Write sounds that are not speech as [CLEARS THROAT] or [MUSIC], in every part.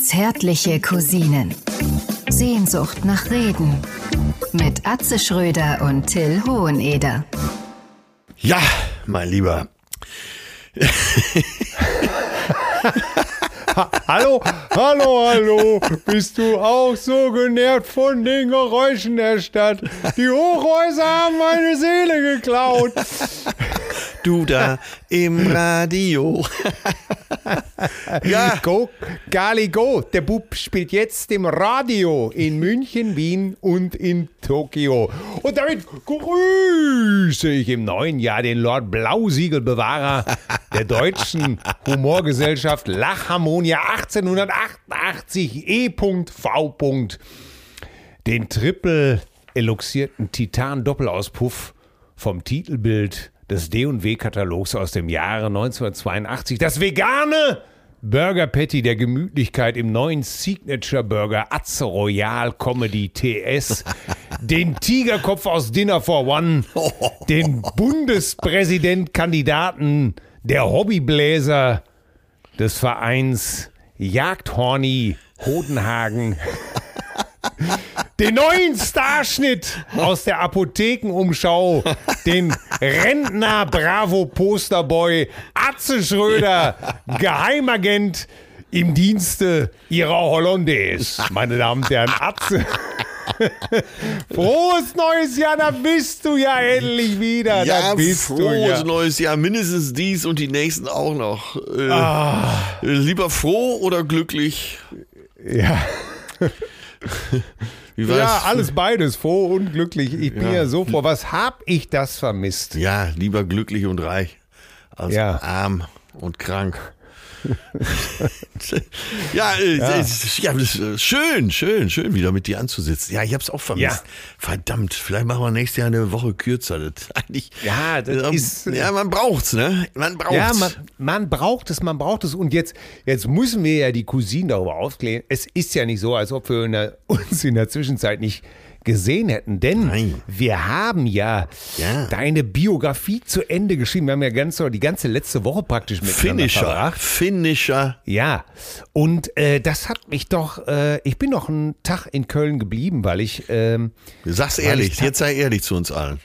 Zärtliche Cousinen. Sehnsucht nach Reden. Mit Atze Schröder und Till Hoheneder. Ja, mein Lieber. Hallo, hallo, hallo. Bist du auch so genervt von den Geräuschen der Stadt? Die Hochhäuser haben meine Seele geklaut. Du da im Radio. [LAUGHS] ja. Go, Gali, go. Der Bub spielt jetzt im Radio in München, Wien und in Tokio. Und damit grüße ich im neuen Jahr den Lord Blausiegelbewahrer der deutschen Humorgesellschaft Lachharmonia 1888 E.V. Den triple eluxierten Titan-Doppelauspuff vom Titelbild des D&W-Katalogs aus dem Jahre 1982. Das vegane Burger Patty der Gemütlichkeit im neuen Signature Burger Atze Royal Comedy TS, [LAUGHS] den Tigerkopf aus Dinner for One, [LAUGHS] den Bundespräsidentkandidaten der Hobbybläser des Vereins Jagdhorny Hodenhagen [LAUGHS] den neuen Starschnitt aus der Apothekenumschau, den Rentner Bravo Posterboy Atze Schröder, Geheimagent im Dienste ihrer Hollandaise. Meine Damen und Herren, Atze. Frohes neues Jahr, da bist du ja endlich wieder. Ja, frohes ja. neues Jahr. Mindestens dies und die nächsten auch noch. Äh, ah. Lieber froh oder glücklich? Ja. [LAUGHS] Wie war's? Ja, alles beides, froh und glücklich. Ich bin ja, ja so froh. Was hab ich das vermisst? Ja, lieber glücklich und reich als Ja. arm und krank. Ja, äh, Ja. es- ja, ist schön, schön, schön, wieder mit dir anzusitzen. Ja, ich hab's auch vermisst. Ja. Verdammt, vielleicht machen wir nächstes Jahr eine Woche kürzer. Das eigentlich, Ja, das ähm, ist- Ja, man braucht's, ne? Man braucht's. Ja, man, man braucht es, man braucht es. Und jetzt, jetzt müssen wir ja die Cousinen darüber aufklären. Es ist ja nicht so, als ob wir in der, [LAUGHS] uns in der Zwischenzeit nicht gesehen hätten. Denn Nein. wir haben ja, Ja. deine Biografie zu Ende geschrieben. Wir haben ja ganz, die ganze letzte Woche praktisch mit Finisher, verbracht. Finisher. Ja, und äh, das hat mich doch, äh, ich bin noch einen Tag in Köln geblieben, weil ich, ähm, Sag's ehrlich, ich- jetzt sei ehrlich zu uns allen.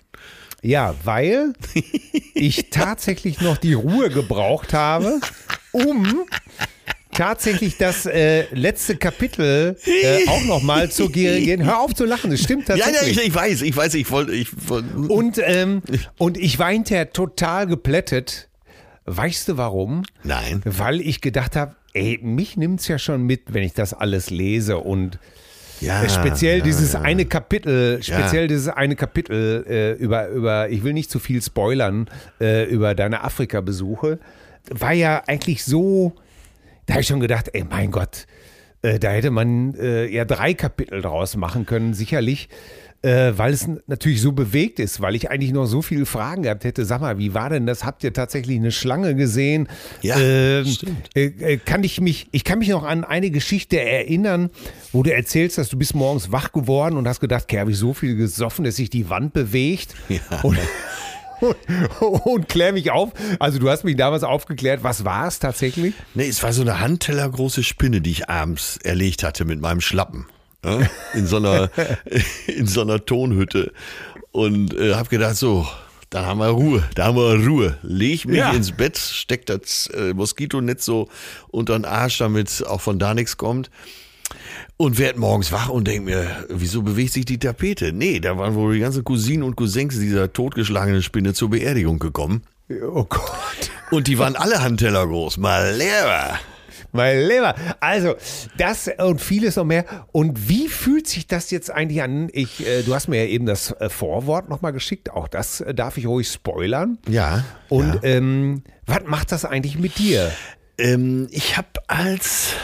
ja, weil [LAUGHS] ich tatsächlich noch die Ruhe gebraucht habe, um tatsächlich das äh, letzte Kapitel äh, auch nochmal zu gehen. Hör auf zu lachen, es stimmt Ja, tatsächlich. ja, ich, ich weiß, ich weiß, ich wollte, ich wollte. und, ähm, und ich weinte ja total geplättet. Weißt du warum? Nein. Weil ich gedacht habe, ey, mich nimmt's ja schon mit, wenn ich das alles lese und Ja, speziell ja, dieses ja. eine Kapitel, speziell Ja. dieses eine Kapitel äh, über, über, ich will nicht zu viel spoilern, äh, über deine Afrika-Besuche, war ja eigentlich so, da habe ich schon gedacht, ey, mein Gott, äh, da hätte man äh, ja drei Kapitel draus machen können, sicherlich. Äh, weil es natürlich so bewegt ist, weil ich eigentlich noch so viele Fragen gehabt hätte. Sag mal, wie war denn das? Habt ihr tatsächlich eine Schlange gesehen? Ja, ähm, stimmt. äh, äh, kann ich mich, ich kann mich noch an eine Geschichte erinnern, wo du erzählst, dass du bist morgens wach geworden und hast gedacht, okay, habe ich so viel gesoffen, dass sich die Wand bewegt. Und, und, [LAUGHS] und klär mich auf. Also du hast mich damals aufgeklärt, was war es tatsächlich? Nee, es war so eine handtellergroße Spinne, die ich abends erlegt hatte mit meinem Schlappen. Ja? In so einer, [LAUGHS] in so einer Tonhütte. Und äh, hab gedacht, so, dann haben wir Ruhe, da haben wir Ruhe. Leg mich Ja. ins Bett, steck das äh, Moskitonetz so unter den Arsch, damit auch von da nichts kommt. Und werd morgens wach und denk mir, wieso bewegt sich die Tapete? Nee, da waren wohl die ganzen Cousinen und Cousins dieser totgeschlagenen Spinne zur Beerdigung gekommen. Oh Gott. Und die waren alle Handteller groß. Mal leer. Mein Lieber. Also, das und vieles noch mehr. Und wie fühlt sich das jetzt eigentlich an? Ich, äh, du hast mir ja eben das äh, Vorwort nochmal geschickt. Auch das äh, darf ich ruhig spoilern. Ja. Und ja. ähm, was macht das eigentlich mit dir? Ähm, ich habe, als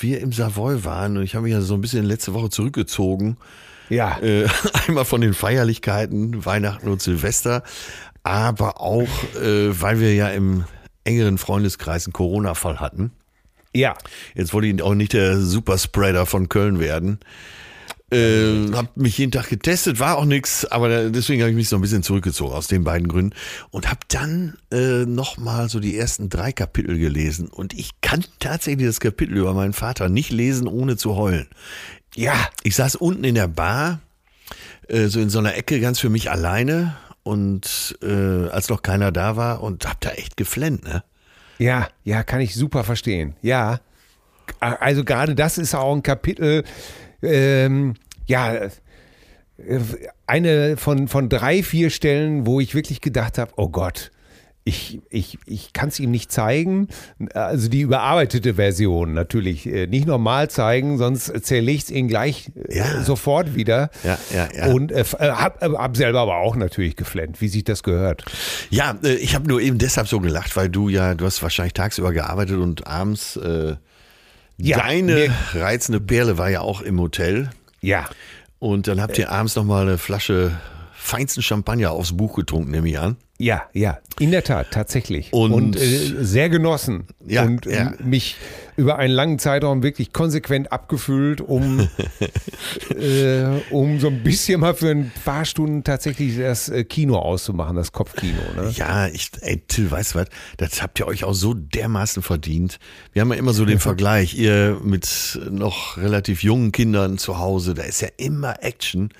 wir im Savoy waren, und ich habe mich ja so ein bisschen letzte Woche zurückgezogen, Ja. äh, [LAUGHS] einmal von den Feierlichkeiten, Weihnachten und Silvester, aber auch, äh, weil wir ja im engeren Freundeskreis einen Corona-Fall hatten. Ja. Jetzt wollte ich auch nicht der Superspreader von Köln werden. Äh, hab mich jeden Tag getestet, war auch nix, aber da, deswegen habe ich mich so ein bisschen zurückgezogen aus den beiden Gründen und habe dann äh, nochmal so die ersten drei Kapitel gelesen und ich kann tatsächlich das Kapitel über meinen Vater nicht lesen, ohne zu heulen. Ja. Ich saß unten in der Bar, äh, so in so einer Ecke ganz für mich alleine und äh, als noch keiner da war und hab da echt geflennt, ne? Ja, ja, kann ich super verstehen. Ja. Also gerade das ist auch ein Kapitel, ähm, ja, eine von, von drei, vier Stellen, wo ich wirklich gedacht habe, oh Gott, ich, ich, ich kann es ihm nicht zeigen. Also die überarbeitete Version natürlich. äh, Nicht normal zeigen, sonst zerlege ich es ihn gleich äh, Ja. sofort wieder. Ja, ja, ja. Und äh, äh, hab, hab selber aber auch natürlich geflennt, wie sich das gehört. Ja, ich habe nur eben deshalb so gelacht, weil du ja, du hast wahrscheinlich tagsüber gearbeitet und abends äh, Ja, deine reizende Perle war ja auch im Hotel. Ja. Und dann habt ihr abends nochmal eine Flasche feinsten Champagner aufs Buch getrunken, nehme ich an. Ja, ja, in der Tat, tatsächlich. Und- äh, sehr genossen. Ja, und ja. ähm, mich über einen langen Zeitraum wirklich konsequent abgefüllt, um, [LAUGHS] äh, um so ein bisschen mal für ein paar Stunden tatsächlich das äh, Kino auszumachen, das Kopfkino. Ne? Ja, ich, ey, Till, weißt du was? Das habt ihr euch auch so dermaßen verdient. Wir haben ja immer so den Vergleich, ihr mit noch relativ jungen Kindern zu Hause, da ist ja immer Action.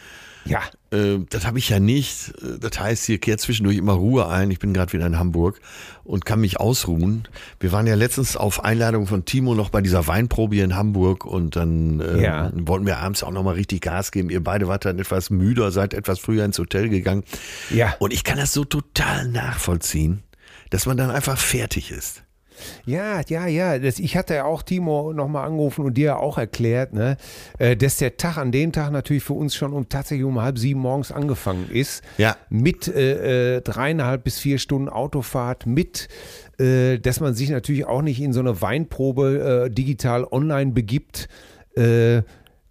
Ja, Äh, das habe ich ja nicht. Das heißt, hier kehrt zwischendurch immer Ruhe ein. Ich bin gerade wieder in Hamburg und kann mich ausruhen. Wir waren ja letztens auf Einladung von Timo noch bei dieser Weinprobe hier in Hamburg und dann äh, Ja. wollten wir abends auch noch mal richtig Gas geben. Ihr beide wart dann etwas müder, seid etwas früher ins Hotel gegangen. Ja. Und ich kann das so total nachvollziehen, dass man dann einfach fertig ist. Ja, ja, ja. Das, ich hatte ja auch Timo nochmal angerufen und dir auch erklärt, ne, äh, dass der Tag an dem Tag natürlich für uns schon um tatsächlich um halb sieben morgens angefangen ist. Ja. Mit äh, äh, dreieinhalb bis vier Stunden Autofahrt, mit, äh, dass man sich natürlich auch nicht in so eine Weinprobe äh, digital online begibt, äh,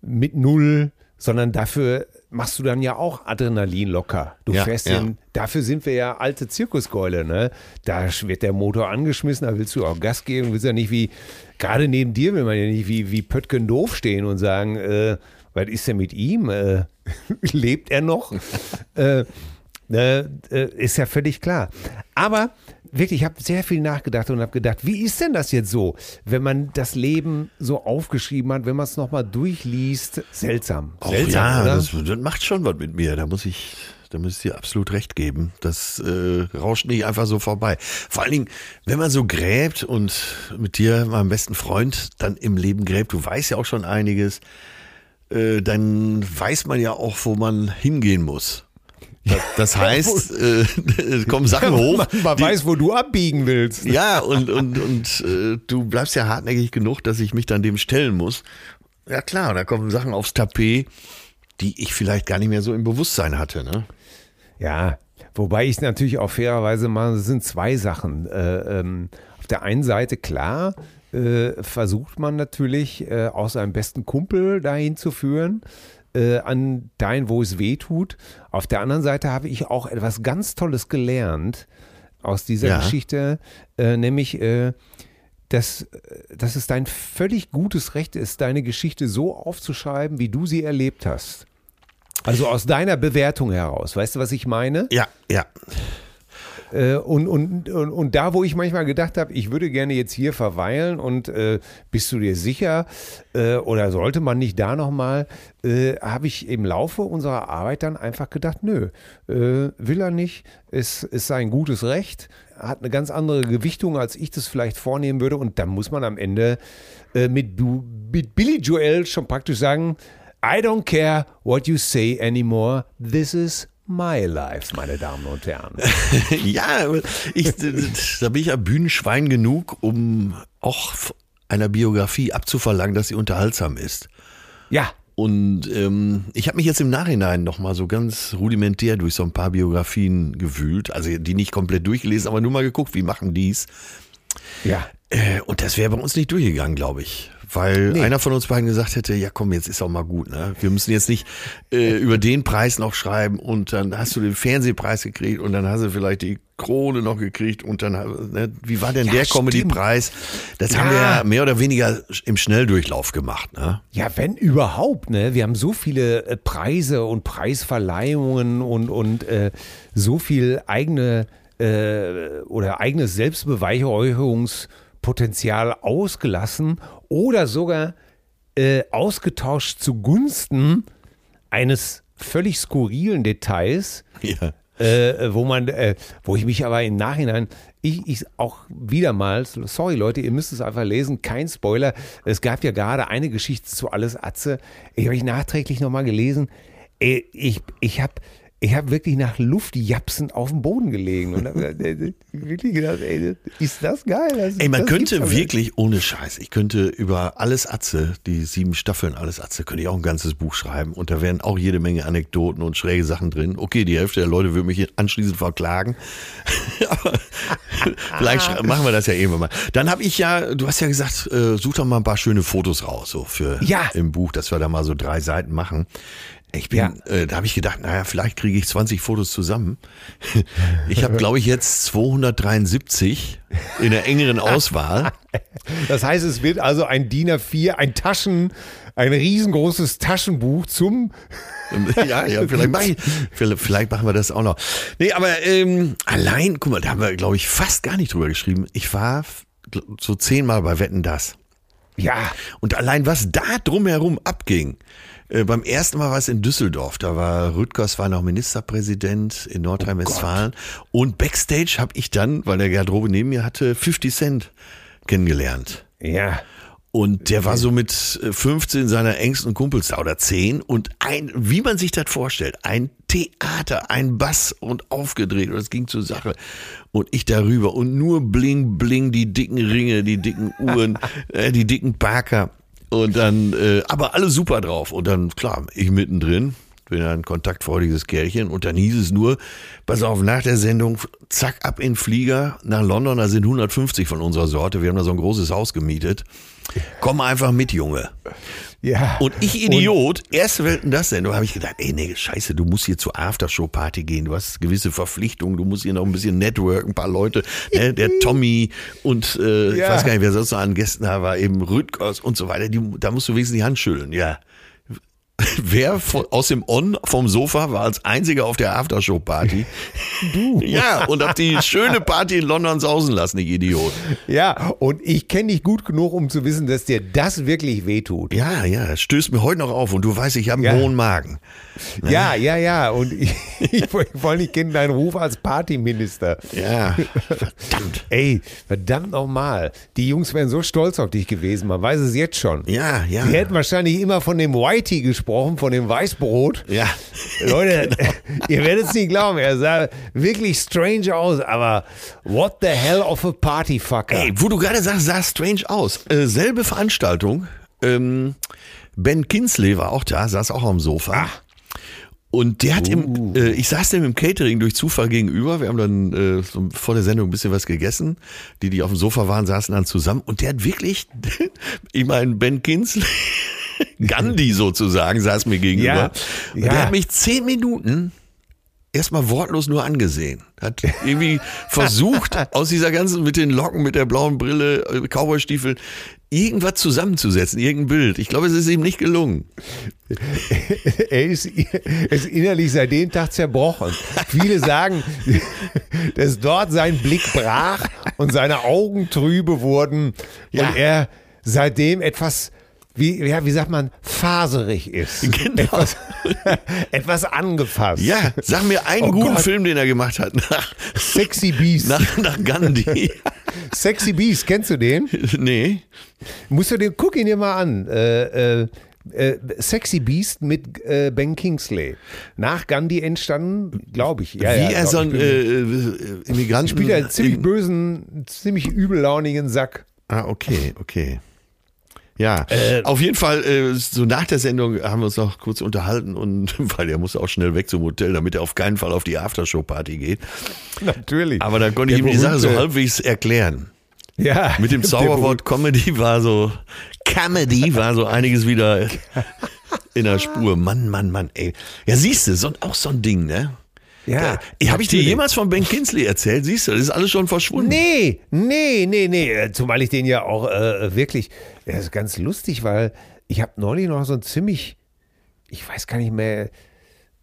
mit null, sondern dafür machst du dann ja auch Adrenalin locker. Du Ja, fährst ja. den Dafür sind wir ja alte Zirkusgäule, ne? Da wird der Motor angeschmissen, da willst du auch Gas geben, willst ja nicht wie, gerade neben dir will man ja nicht wie, wie Pöttgen doof stehen und sagen, äh, was ist denn mit ihm? Äh, [LAUGHS] lebt er noch? [LAUGHS] äh, äh, äh, ist ja völlig klar. Aber wirklich, ich habe sehr viel nachgedacht und habe gedacht, wie ist denn das jetzt so, wenn man das Leben so aufgeschrieben hat, wenn man es nochmal durchliest? Seltsam. Auch Seltsam, ja, das, das macht schon was mit mir. Da muss ich, da muss ich dir absolut recht geben. Das äh, rauscht nicht einfach so vorbei. Vor allen Dingen, wenn man so gräbt und mit dir, meinem besten Freund, dann im Leben gräbt, du weißt ja auch schon einiges, äh, dann weiß man ja auch, wo man hingehen muss. Das, das heißt, äh, es kommen Sachen [LAUGHS] hoch. man man die- weiß, wo du abbiegen willst. ja, und, und, und äh, du bleibst ja hartnäckig genug, dass ich mich dann dem stellen muss. Ja klar, da kommen Sachen aufs Tapet, die ich vielleicht gar nicht mehr so im Bewusstsein hatte. Ne? Ja, wobei ich natürlich auch fairerweise mal, es sind zwei Sachen. Äh, ähm, auf der einen Seite, klar, äh, versucht man natürlich äh, auch seinen besten Kumpel dahin zu führen, äh, an dahin, wo es weh tut. Auf der anderen Seite habe ich auch etwas ganz Tolles gelernt aus dieser Ja. Geschichte, äh, nämlich, äh, dass, dass es dein völlig gutes Recht ist, deine Geschichte so aufzuschreiben, wie du sie erlebt hast. Also aus deiner Bewertung heraus. Weißt du, was ich meine? Ja, ja. Äh, und, und, und, und da, wo ich manchmal gedacht habe, ich würde gerne jetzt hier verweilen und äh, bist du dir sicher äh, oder sollte man nicht da nochmal, äh, habe ich im Laufe unserer Arbeit dann einfach gedacht, nö, äh, will er nicht, es ist sein gutes Recht, hat eine ganz andere Gewichtung, als ich das vielleicht vornehmen würde. Und dann muss man am Ende äh, mit, mit Billy Joel schon praktisch sagen, I don't care what you say anymore, this is my life, meine Damen und Herren. [LAUGHS] ja, ich, da bin ich ja Bühnenschwein genug, um auch einer Biografie abzuverlangen, dass sie unterhaltsam ist. Ja, Und ähm, ich habe mich jetzt im Nachhinein noch mal so ganz rudimentär durch so ein paar Biografien gewühlt, also die nicht komplett durchgelesen, aber nur mal geguckt, wie machen die's. ja. Äh, und das wäre bei uns nicht durchgegangen, glaube ich. Weil Nee. einer von uns beiden gesagt hätte, ja komm, jetzt ist auch mal gut, ne? Wir müssen jetzt nicht äh, über den Preis noch schreiben und dann hast du den Fernsehpreis gekriegt und dann hast du vielleicht die Krone noch gekriegt und dann, ne, wie war denn Ja, der. Comedy-Preis? Das haben Ja. wir ja mehr oder weniger im Schnelldurchlauf gemacht, ne? Ja, wenn überhaupt, ne? Wir haben so viele äh, Preise und Preisverleihungen und, und äh, so viel eigene äh, oder eigenes Selbstbeweihräucherungspotenzial ausgelassen oder sogar äh, ausgetauscht zugunsten eines völlig skurrilen Details, Ja. äh, wo man, äh, wo ich mich aber im Nachhinein, ich, ich auch wiedermals, sorry Leute, ihr müsst es einfach lesen, kein Spoiler. Es gab ja gerade eine Geschichte zu Alles Atze. Ich habe ich nachträglich nochmal gelesen. Äh, Ich, ich habe ich hab wirklich nach Luft japsend auf dem Boden gelegen und hab äh, wirklich gedacht, ey, ist das geil? Das, Ey, man könnte doch nicht. wirklich, ohne Scheiß, ich könnte über alles Atze, die sieben Staffeln alles Atze, könnte ich auch ein ganzes Buch schreiben und da wären auch jede Menge Anekdoten und schräge Sachen drin. Okay, die Hälfte der Leute würde mich anschließend verklagen, [LAUGHS] aber vielleicht machen wir das ja irgendwann mal. Dann habe ich ja, du hast ja gesagt, äh, such doch mal ein paar schöne Fotos raus, so für Ja. im Buch, dass wir da mal so drei Seiten machen. Ich bin, Ja. äh, da habe ich gedacht, naja, vielleicht kriege ich 20 Fotos zusammen. [LAUGHS] Ich habe, glaube ich, jetzt 273 in der engeren Auswahl. [LAUGHS] Das heißt, es wird also ein DIN A4, ein Taschen, ein riesengroßes Taschenbuch zum [LAUGHS] ja, ja, vielleicht, mach ich, vielleicht, machen wir das auch noch. Nee, aber ähm, allein, guck mal, da haben wir, glaube ich, fast gar nicht drüber geschrieben. Ich war so zehnmal bei Wetten das. Ja, Und allein was da drumherum abging. Äh, beim ersten Mal war es in Düsseldorf. Da war Rüttgers war noch Ministerpräsident in Nordrhein-Westfalen. und Backstage habe ich dann, weil der Garderobe neben mir hatte, 50 Cent kennengelernt. ja. Und der war so mit äh, 15 seiner engsten Kumpels da oder 10 und ein, wie man sich das vorstellt, ein Theater, ein Bass und aufgedreht und es ging zur Sache. Und ich darüber und nur bling, bling, die dicken Ringe, die dicken Uhren, [LAUGHS] äh, die dicken Parker. Und dann, äh, aber alle super drauf. Und dann, klar, ich mittendrin, bin ein kontaktfreudiges Kerlchen. Und dann hieß es nur, pass auf, nach der Sendung, zack, ab in Flieger nach London. Da sind 150 von unserer Sorte. Wir haben da so ein großes Haus gemietet. Komm einfach mit, Junge. Ja. Und ich Idiot, erste Welt in das Sendung, habe ich gedacht, ey, nee, scheiße, du musst hier zur Aftershow-Party gehen, du hast gewisse Verpflichtungen, du musst hier noch ein bisschen networken, ein paar Leute, ne, der [LAUGHS] Tommy und äh, ich Ja. weiß gar nicht, wer sonst noch an Gästen da war, eben Rüdgers und so weiter, die, da musst du wenigstens die Hand schütteln, ja. [LAUGHS] Wer von, aus dem On vom Sofa war als einziger auf der Aftershow-Party? Du. [LAUGHS] Ja, und hab die schöne Party in London sausen lassen, ich Idiot. Ja, und ich kenne dich gut genug, um zu wissen, dass dir das wirklich wehtut. Ja, ja, stößt mir heute noch auf und du weißt, ich habe einen Ja. hohen Magen. Ja, ja, ja. Und [LAUGHS] ich, ich, allem, ich kenne deinen Ruf als Partyminister. Ja, verdammt. Ey, verdammt nochmal. Die Jungs wären so stolz auf dich gewesen, man weiß es jetzt schon. Ja, ja. Die hätten wahrscheinlich immer von dem Whitey gesprochen, von dem Weißbrot. Ja. [LAUGHS] Leute, ihr werdet es nicht glauben, er sah wirklich strange aus, aber what the hell of a Partyfucker. Ey, wo du gerade sagst, sah strange aus. Äh, selbe Veranstaltung. Ähm, ben Kinsley war auch da, saß auch am Sofa. Und der hat im, äh, ich saß dem im Catering durch Zufall gegenüber. Wir haben dann äh, so vor der Sendung ein bisschen was gegessen. Die, die auf dem Sofa waren, saßen dann zusammen. Und der hat wirklich, [LAUGHS] ich meine, Ben Kinsley, [LAUGHS] Gandhi sozusagen, saß mir gegenüber. Ja, Und ja. der hat mich zehn Minuten erstmal wortlos nur angesehen. Hat irgendwie [LAUGHS] versucht, aus dieser ganzen, mit den Locken, mit der blauen Brille, äh, Cowboystiefeln, irgendwas zusammenzusetzen, irgendein Bild. Ich glaube, es ist ihm nicht gelungen. [LAUGHS] Er ist, ist innerlich seit dem Tag zerbrochen. Viele sagen, dass dort sein Blick brach und seine Augen trübe wurden Ja. und er seitdem etwas, wie, ja, wie sagt man, faserig ist. [LAUGHS] Genau. Etwas, [LAUGHS] etwas angefasst. Ja, sag mir einen Oh guten Gott. Film, den er gemacht hat, nach, Sexy Beast. nach, nach Gandhi. [LAUGHS] Sexy Beast, kennst du den? nee. Musst du den, guck ihn dir mal an. Äh, äh, äh, Sexy Beast mit äh, Ben Kingsley. Nach Gandhi entstanden, glaube ich. Ja, Wie ja, er so ein äh, äh, Immigranten. spielt einen ziemlich bösen, ziemlich übellaunigen Sack. Ah, okay, okay. Ja, Äh, auf jeden Fall, äh, so nach der Sendung haben wir uns noch kurz unterhalten und [LAUGHS] weil er musste auch schnell weg zum Hotel, damit er auf keinen Fall auf die Aftershow-Party geht. Natürlich. Aber da konnte ich Der ihm die Sache so halbwegs erklären. Ja, Mit dem Zauberwort Comedy war so, Comedy war so einiges wieder in der Spur. Mann, Mann, Mann, ey. Ja, siehst du, so, auch so ein Ding, ne? Ja, Ich habe ich dir jemals von Ben Kinsley erzählt? Siehst du, das ist alles schon verschwunden. Nee, nee, nee, nee. Äh, Zumal ich den ja auch äh, wirklich, das ist ganz lustig, weil ich habe neulich noch so ein ziemlich, ich weiß gar nicht mehr,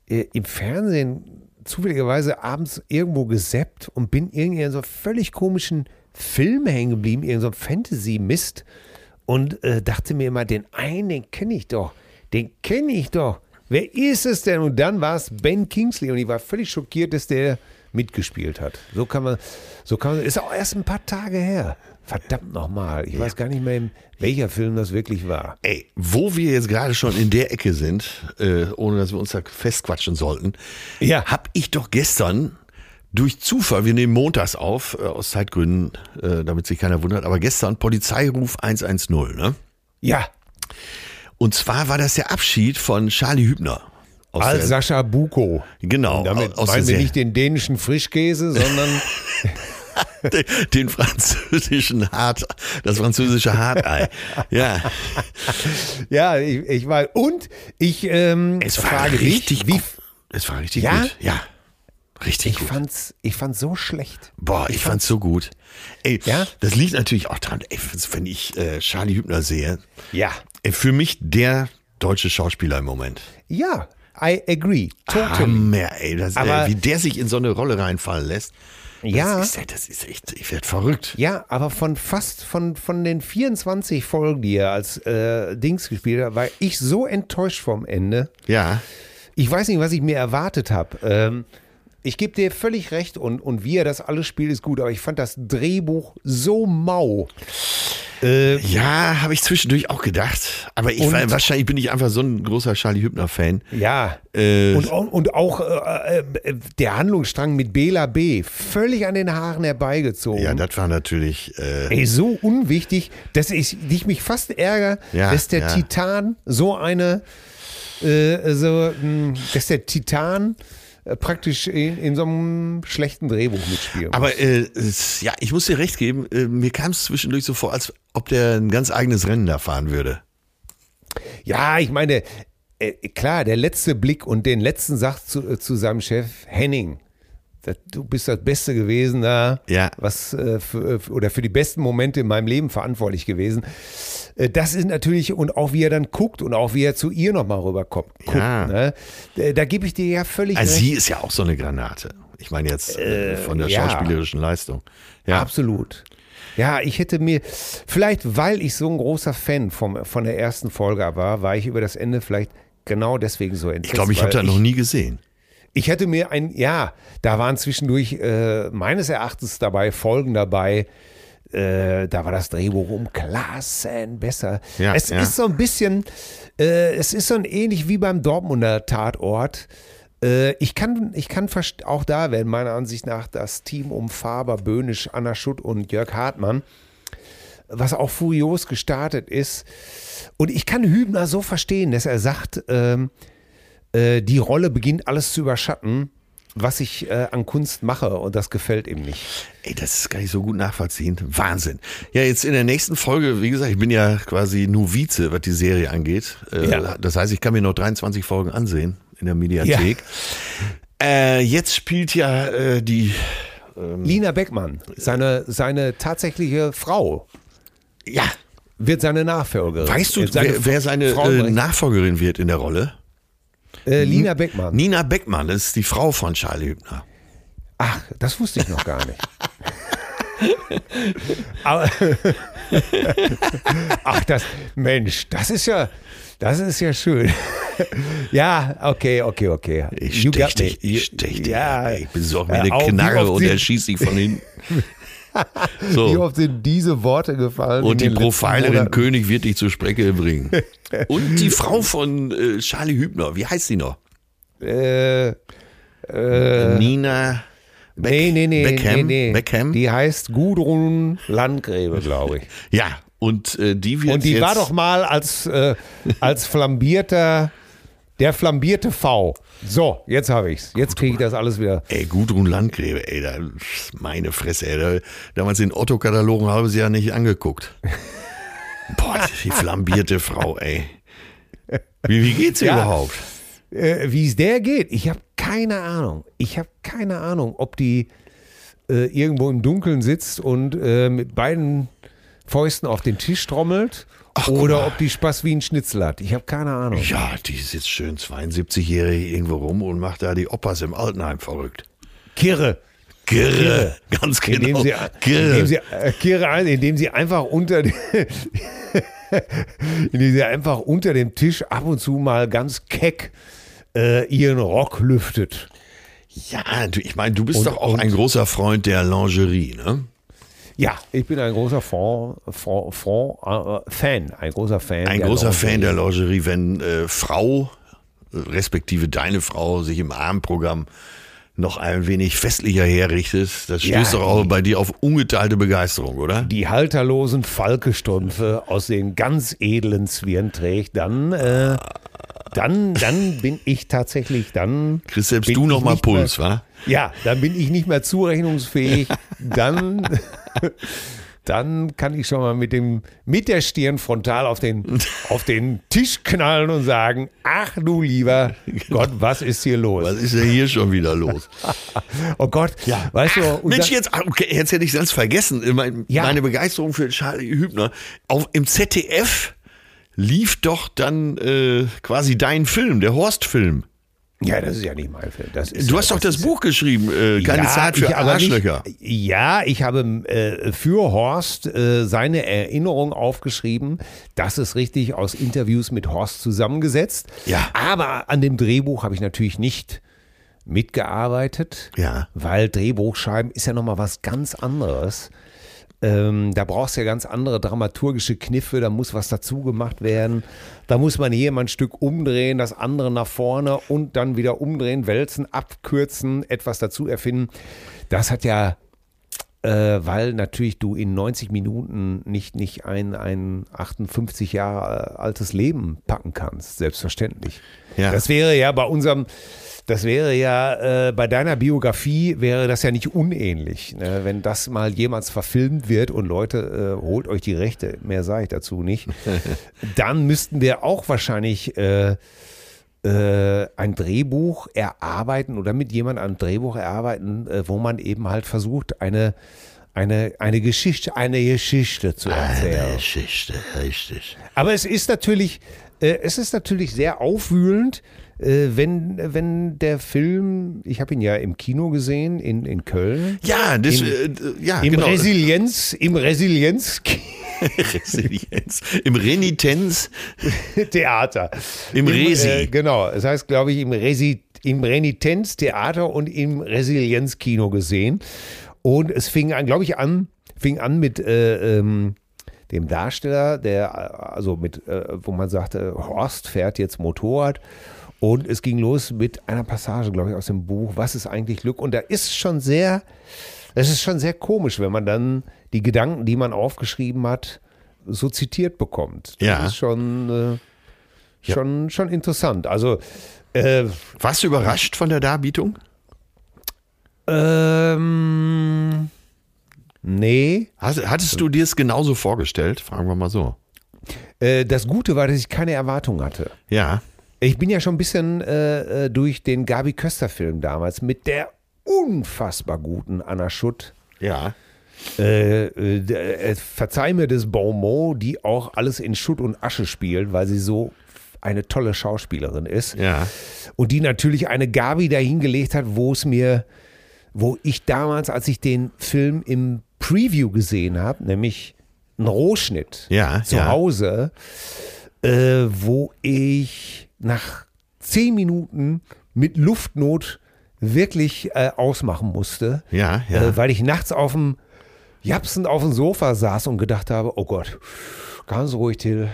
äh, im Fernsehen zufälligerweise abends irgendwo gesappt und bin irgendwie in so einem völlig komischen Film hängen geblieben, irgend so ein Fantasy-Mist und äh, dachte mir immer, den einen, den kenne ich doch, den kenne ich doch. Wer ist es denn? Und dann war es Ben Kingsley und ich war völlig schockiert, dass der mitgespielt hat. So kann man, so kann man, ist auch erst ein paar Tage her. Verdammt nochmal. Ich weiß gar nicht mehr, welcher Film das wirklich war. Ey, wo wir jetzt gerade schon in der Ecke sind, äh, ohne dass wir uns da festquatschen sollten, Ja. hab ich doch gestern durch Zufall, wir nehmen montags auf, äh, aus Zeitgründen, äh, damit sich keiner wundert, aber gestern Polizeiruf 110, ne? Ja, Und zwar war das der Abschied von Charlie Hübner. Aus als Sascha Buko. genau, Damit aus meinen wir nicht den dänischen Frischkäse, sondern den, [LAUGHS] [LAUGHS] den französischen Hart, das französische Hartei. Ja, ja, ich, ich war und ich ähm, es war frage richtig dich, wie gut. Es war richtig Ja? gut. Ja, richtig ich gut. fand's, ich fand's so schlecht. Boah, ich, fand's so gut. Ey, Ja? das liegt natürlich auch dran, ey, wenn ich äh, Charlie Hübner sehe, Ja, für mich der deutsche Schauspieler im Moment. ja, I agree, totally. Hammer, ey, das, Aber- äh, wie der sich in so eine Rolle reinfallen lässt. Das Ja. ist, das ist echt, ich werd verrückt. Ja, aber von fast von, von den 24 Folgen, die er als äh, Dings gespielt hat, war ich so enttäuscht vom Ende. Ja, Ich weiß nicht, was ich mir erwartet habe. Ähm, ich gebe dir völlig recht und, und wie er das alles spielt, ist gut, aber ich fand das Drehbuch so mau. Ja, habe ich zwischendurch auch gedacht. Aber ich war, wahrscheinlich bin ich einfach so ein großer Charlie Hübner-Fan. Ja. Äh, Und, auch- und auch äh, äh, der Handlungsstrang mit Bela B. völlig an den Haaren herbeigezogen. ja, das war natürlich. Äh, Ey, so unwichtig, dass ich, ich mich fast ärgere, Ja, dass der ja. Titan so eine, äh, so, mh, dass der Titan äh, praktisch in, in so einem schlechten Drehbuch mitspielt. aber äh, ja, ich muss dir recht geben, äh, mir kam es zwischendurch so vor, als ob der ein ganz eigenes Rennen da fahren würde. ja, ich meine, äh, klar, der letzte Blick und den letzten Satz zu, äh, zu seinem Chef, Henning. das- Du bist das Beste gewesen da, Ja. was äh, für, für- oder für die besten Momente in meinem Leben verantwortlich gewesen. Äh, Das ist natürlich und auch wie er dann guckt und auch wie er zu ihr nochmal rüberkommt. Guckt, Ja. ne? Da, da gebe ich dir ja völlig Also recht. sie ist ja auch so eine Granate. Ich meine jetzt äh, von der ja. schauspielerischen Leistung. Ja. Absolut. Ja, ich hätte mir, vielleicht weil ich so ein großer Fan vom, von der ersten Folge war, war ich über das Ende vielleicht genau deswegen so entsetzt. Ich glaube, ich habe das noch nie gesehen. Ich hätte mir ein, ja, da waren zwischendurch äh, meines Erachtens dabei Folgen dabei. Äh, da war das Drehbuch um Klassen besser. Ja, es ja. ist so ein bisschen, äh, es ist so ein ähnlich wie beim Dortmunder Tatort. Äh, ich kann, ich kann auch da werden meiner Ansicht nach das Team um Faber, Böhnisch, Anna Schutt und Jörg Hartmann, was auch furios gestartet ist. Und ich kann Hübner so verstehen, dass er sagt, ähm, äh, die Rolle beginnt alles zu überschatten, was ich äh, an Kunst mache und das gefällt ihm nicht. Ey, das kann ich so gut nachvollziehen. Wahnsinn. Ja, jetzt in der nächsten Folge, wie gesagt, ich bin ja quasi Novize, was die Serie angeht. Äh, Ja. Das heißt, ich kann mir noch 23 Folgen ansehen in der Mediathek. Äh, jetzt spielt ja äh, die, Lina Beckmann, seine, seine tatsächliche Frau, ja, wird seine Nachfolgerin. weißt du, Äh, seine wer, wer seine äh, Nachfolgerin wird in der Rolle? äh, Lina Beckmann. Nina Beckmann, das ist die Frau von Charlie Hübner. Ach, das wusste ich noch gar nicht. [LAUGHS] Aber, ach, das, Mensch, das ist ja, das ist ja schön. ja, okay, okay, okay. Ich You stech dich, ich stech dich. Ja. Ich besorge mir eine wie Knarre und er schießt dich von hinten. [LAUGHS] Wie So. oft sind diese Worte gefallen? Und die Profilerin? König wird dich zur Sprecke bringen. [LAUGHS] Und die Frau von äh, Charlie Hübner, wie heißt sie noch? Äh, Nina Beck, nee, nee, nee, Beckham. nee, nee. Beckham. Die heißt Gudrun Landgräbe, glaube ich. [LAUGHS] ja, und äh, die wird Und die jetzt, war doch mal als, äh, als flambierter, der flambierte V. So, jetzt habe ich's. Jetzt kriege ich das alles wieder. Ey, Gudrun Landgräbe, ey, da, meine Fresse, ey, da, damals den Otto-Katalogen habe sie ja nicht angeguckt. [LAUGHS] Boah, die flambierte Frau, ey. Wie, wie geht's ihr Ja. überhaupt? Äh, Wie es der geht, ich habe keine Ahnung. Ich habe keine Ahnung, ob die äh, irgendwo im Dunkeln sitzt und äh, mit beiden Fäusten auf den Tisch trommelt oder ob die Spaß wie ein Schnitzel hat. Ich habe keine Ahnung. Ja, die sitzt schön 72-jährig irgendwo rum und macht da die Opas im Altenheim verrückt. Kirre. Girre, ganz Indem genau. sie, Girre. indem sie, äh, Kirre ein, indem sie einfach unter [LAUGHS] indem sie einfach unter dem Tisch ab und zu mal ganz keck äh, ihren Rock lüftet. Ja, du, ich meine, du bist Und- doch auch ein großer Freund der Lingerie, ne? Ja, ich bin ein großer Fond, Fond, Fond, äh, Fan, ein großer Fan. Ein der großer Lingerie. Fan der Lingerie, wenn äh, Frau, respektive deine Frau, sich im Abendprogramm noch ein wenig festlicher herrichtet, das Ja, stößt doch auch die- bei dir auf ungeteilte Begeisterung, oder? die halterlosen Falkestrümpfe aus den ganz edlen Zwirn trägt, dann, äh, dann, dann bin ich tatsächlich, dann. Kriegst selbst du ich noch mal nicht mehr- Puls, wa? Ja, dann bin ich nicht mehr zurechnungsfähig. [LAUGHS] Dann, dann kann ich schon mal mit dem, mit der Stirn frontal auf den, auf den Tisch knallen und sagen, ach du lieber Gott, was ist hier los? Was ist denn hier schon wieder los? [LAUGHS] Oh Gott, weißt du, und Mensch, jetzt, ah, okay, jetzt hätte ich ganz vergessen. Mein, Ja. Meine Begeisterung für Charlie Hübner. Auf, Im ZDF lief doch dann äh, quasi dein Film, der Horst-Film. ja, das ist ja nicht mein Film. Das ist Du ja, hast doch das ist- Buch geschrieben, äh, keine Ja, Zeit für Arschlöcher. Nicht, ja, ich habe äh, für Horst äh, seine Erinnerung aufgeschrieben. Das ist richtig aus Interviews mit Horst zusammengesetzt. Ja. Aber an dem Drehbuch habe ich natürlich nicht mitgearbeitet. Ja. Weil Drehbuchschreiben ist ja nochmal was ganz anderes. Ähm, da brauchst du ja ganz andere dramaturgische Kniffe, da muss was dazu gemacht werden. Da muss man hier mal ein Stück umdrehen, das andere nach vorne und dann wieder umdrehen, wälzen, abkürzen, etwas dazu erfinden. Das hat ja, äh, weil natürlich du in 90 Minuten nicht, nicht ein, ein 58 Jahre altes Leben packen kannst, selbstverständlich. Ja. Das wäre ja bei unserem, das wäre ja äh, bei deiner Biografie wäre das ja nicht unähnlich. Ne? Wenn das mal jemals verfilmt wird und Leute, äh, holt euch die Rechte, mehr sage ich dazu nicht, [LAUGHS] dann müssten wir auch wahrscheinlich äh, äh, ein Drehbuch erarbeiten oder mit jemandem ein Drehbuch erarbeiten, äh, wo man eben halt versucht, eine, eine, eine Geschichte, eine Geschichte zu erzählen. Geschichte, richtig. Aber es ist natürlich, äh, es ist natürlich sehr aufwühlend, wenn, wenn der Film, ich habe ihn ja im Kino gesehen, in, in Köln. Ja, das, Im- äh, ja, Im genau. Resilienz, im Resilienz [LAUGHS] Resilienz. Im Renitenz. Theater. Im Resi. Äh, genau, es heißt, glaube ich, im, Resi, im Renitenztheater und im Resilienzkino gesehen. Und es fing an, glaube ich, an, fing an mit äh, ähm, dem Darsteller, der, äh, also mit, äh, wo man sagte, Horst fährt jetzt Motorrad. Und es ging los mit einer Passage, glaube ich, aus dem Buch, Was ist eigentlich Glück? Und da ist schon sehr, das ist schon sehr komisch, wenn man dann die Gedanken, die man aufgeschrieben hat, so zitiert bekommt. Das Ja. ist schon, äh, schon, schon interessant. Also, äh, Warst du überrascht von der Darbietung? ähm, nee. Hast, hattest du dir es genauso vorgestellt? Fragen wir mal so. Äh, das Gute war, dass ich keine Erwartung hatte. Ja. Ich bin ja schon ein bisschen äh, äh, durch den Gabi Köster-Film damals mit der unfassbar guten Anna Schutt. Ja. Äh, äh, äh, verzeih mir das Bonmot, die auch alles in Schutt und Asche spielt, weil sie so eine tolle Schauspielerin ist. Ja. Und die natürlich eine Gabi dahingelegt hat, wo es mir, wo ich damals, als ich den Film im Preview gesehen habe, nämlich ein Rohschnitt Ja, zu ja. Hause, äh, wo ich nach zehn Minuten mit Luftnot wirklich äh, ausmachen musste, Ja, ja. Äh, weil ich nachts auf dem Japsen auf dem Sofa saß und gedacht habe, oh Gott, ganz ruhig, Till,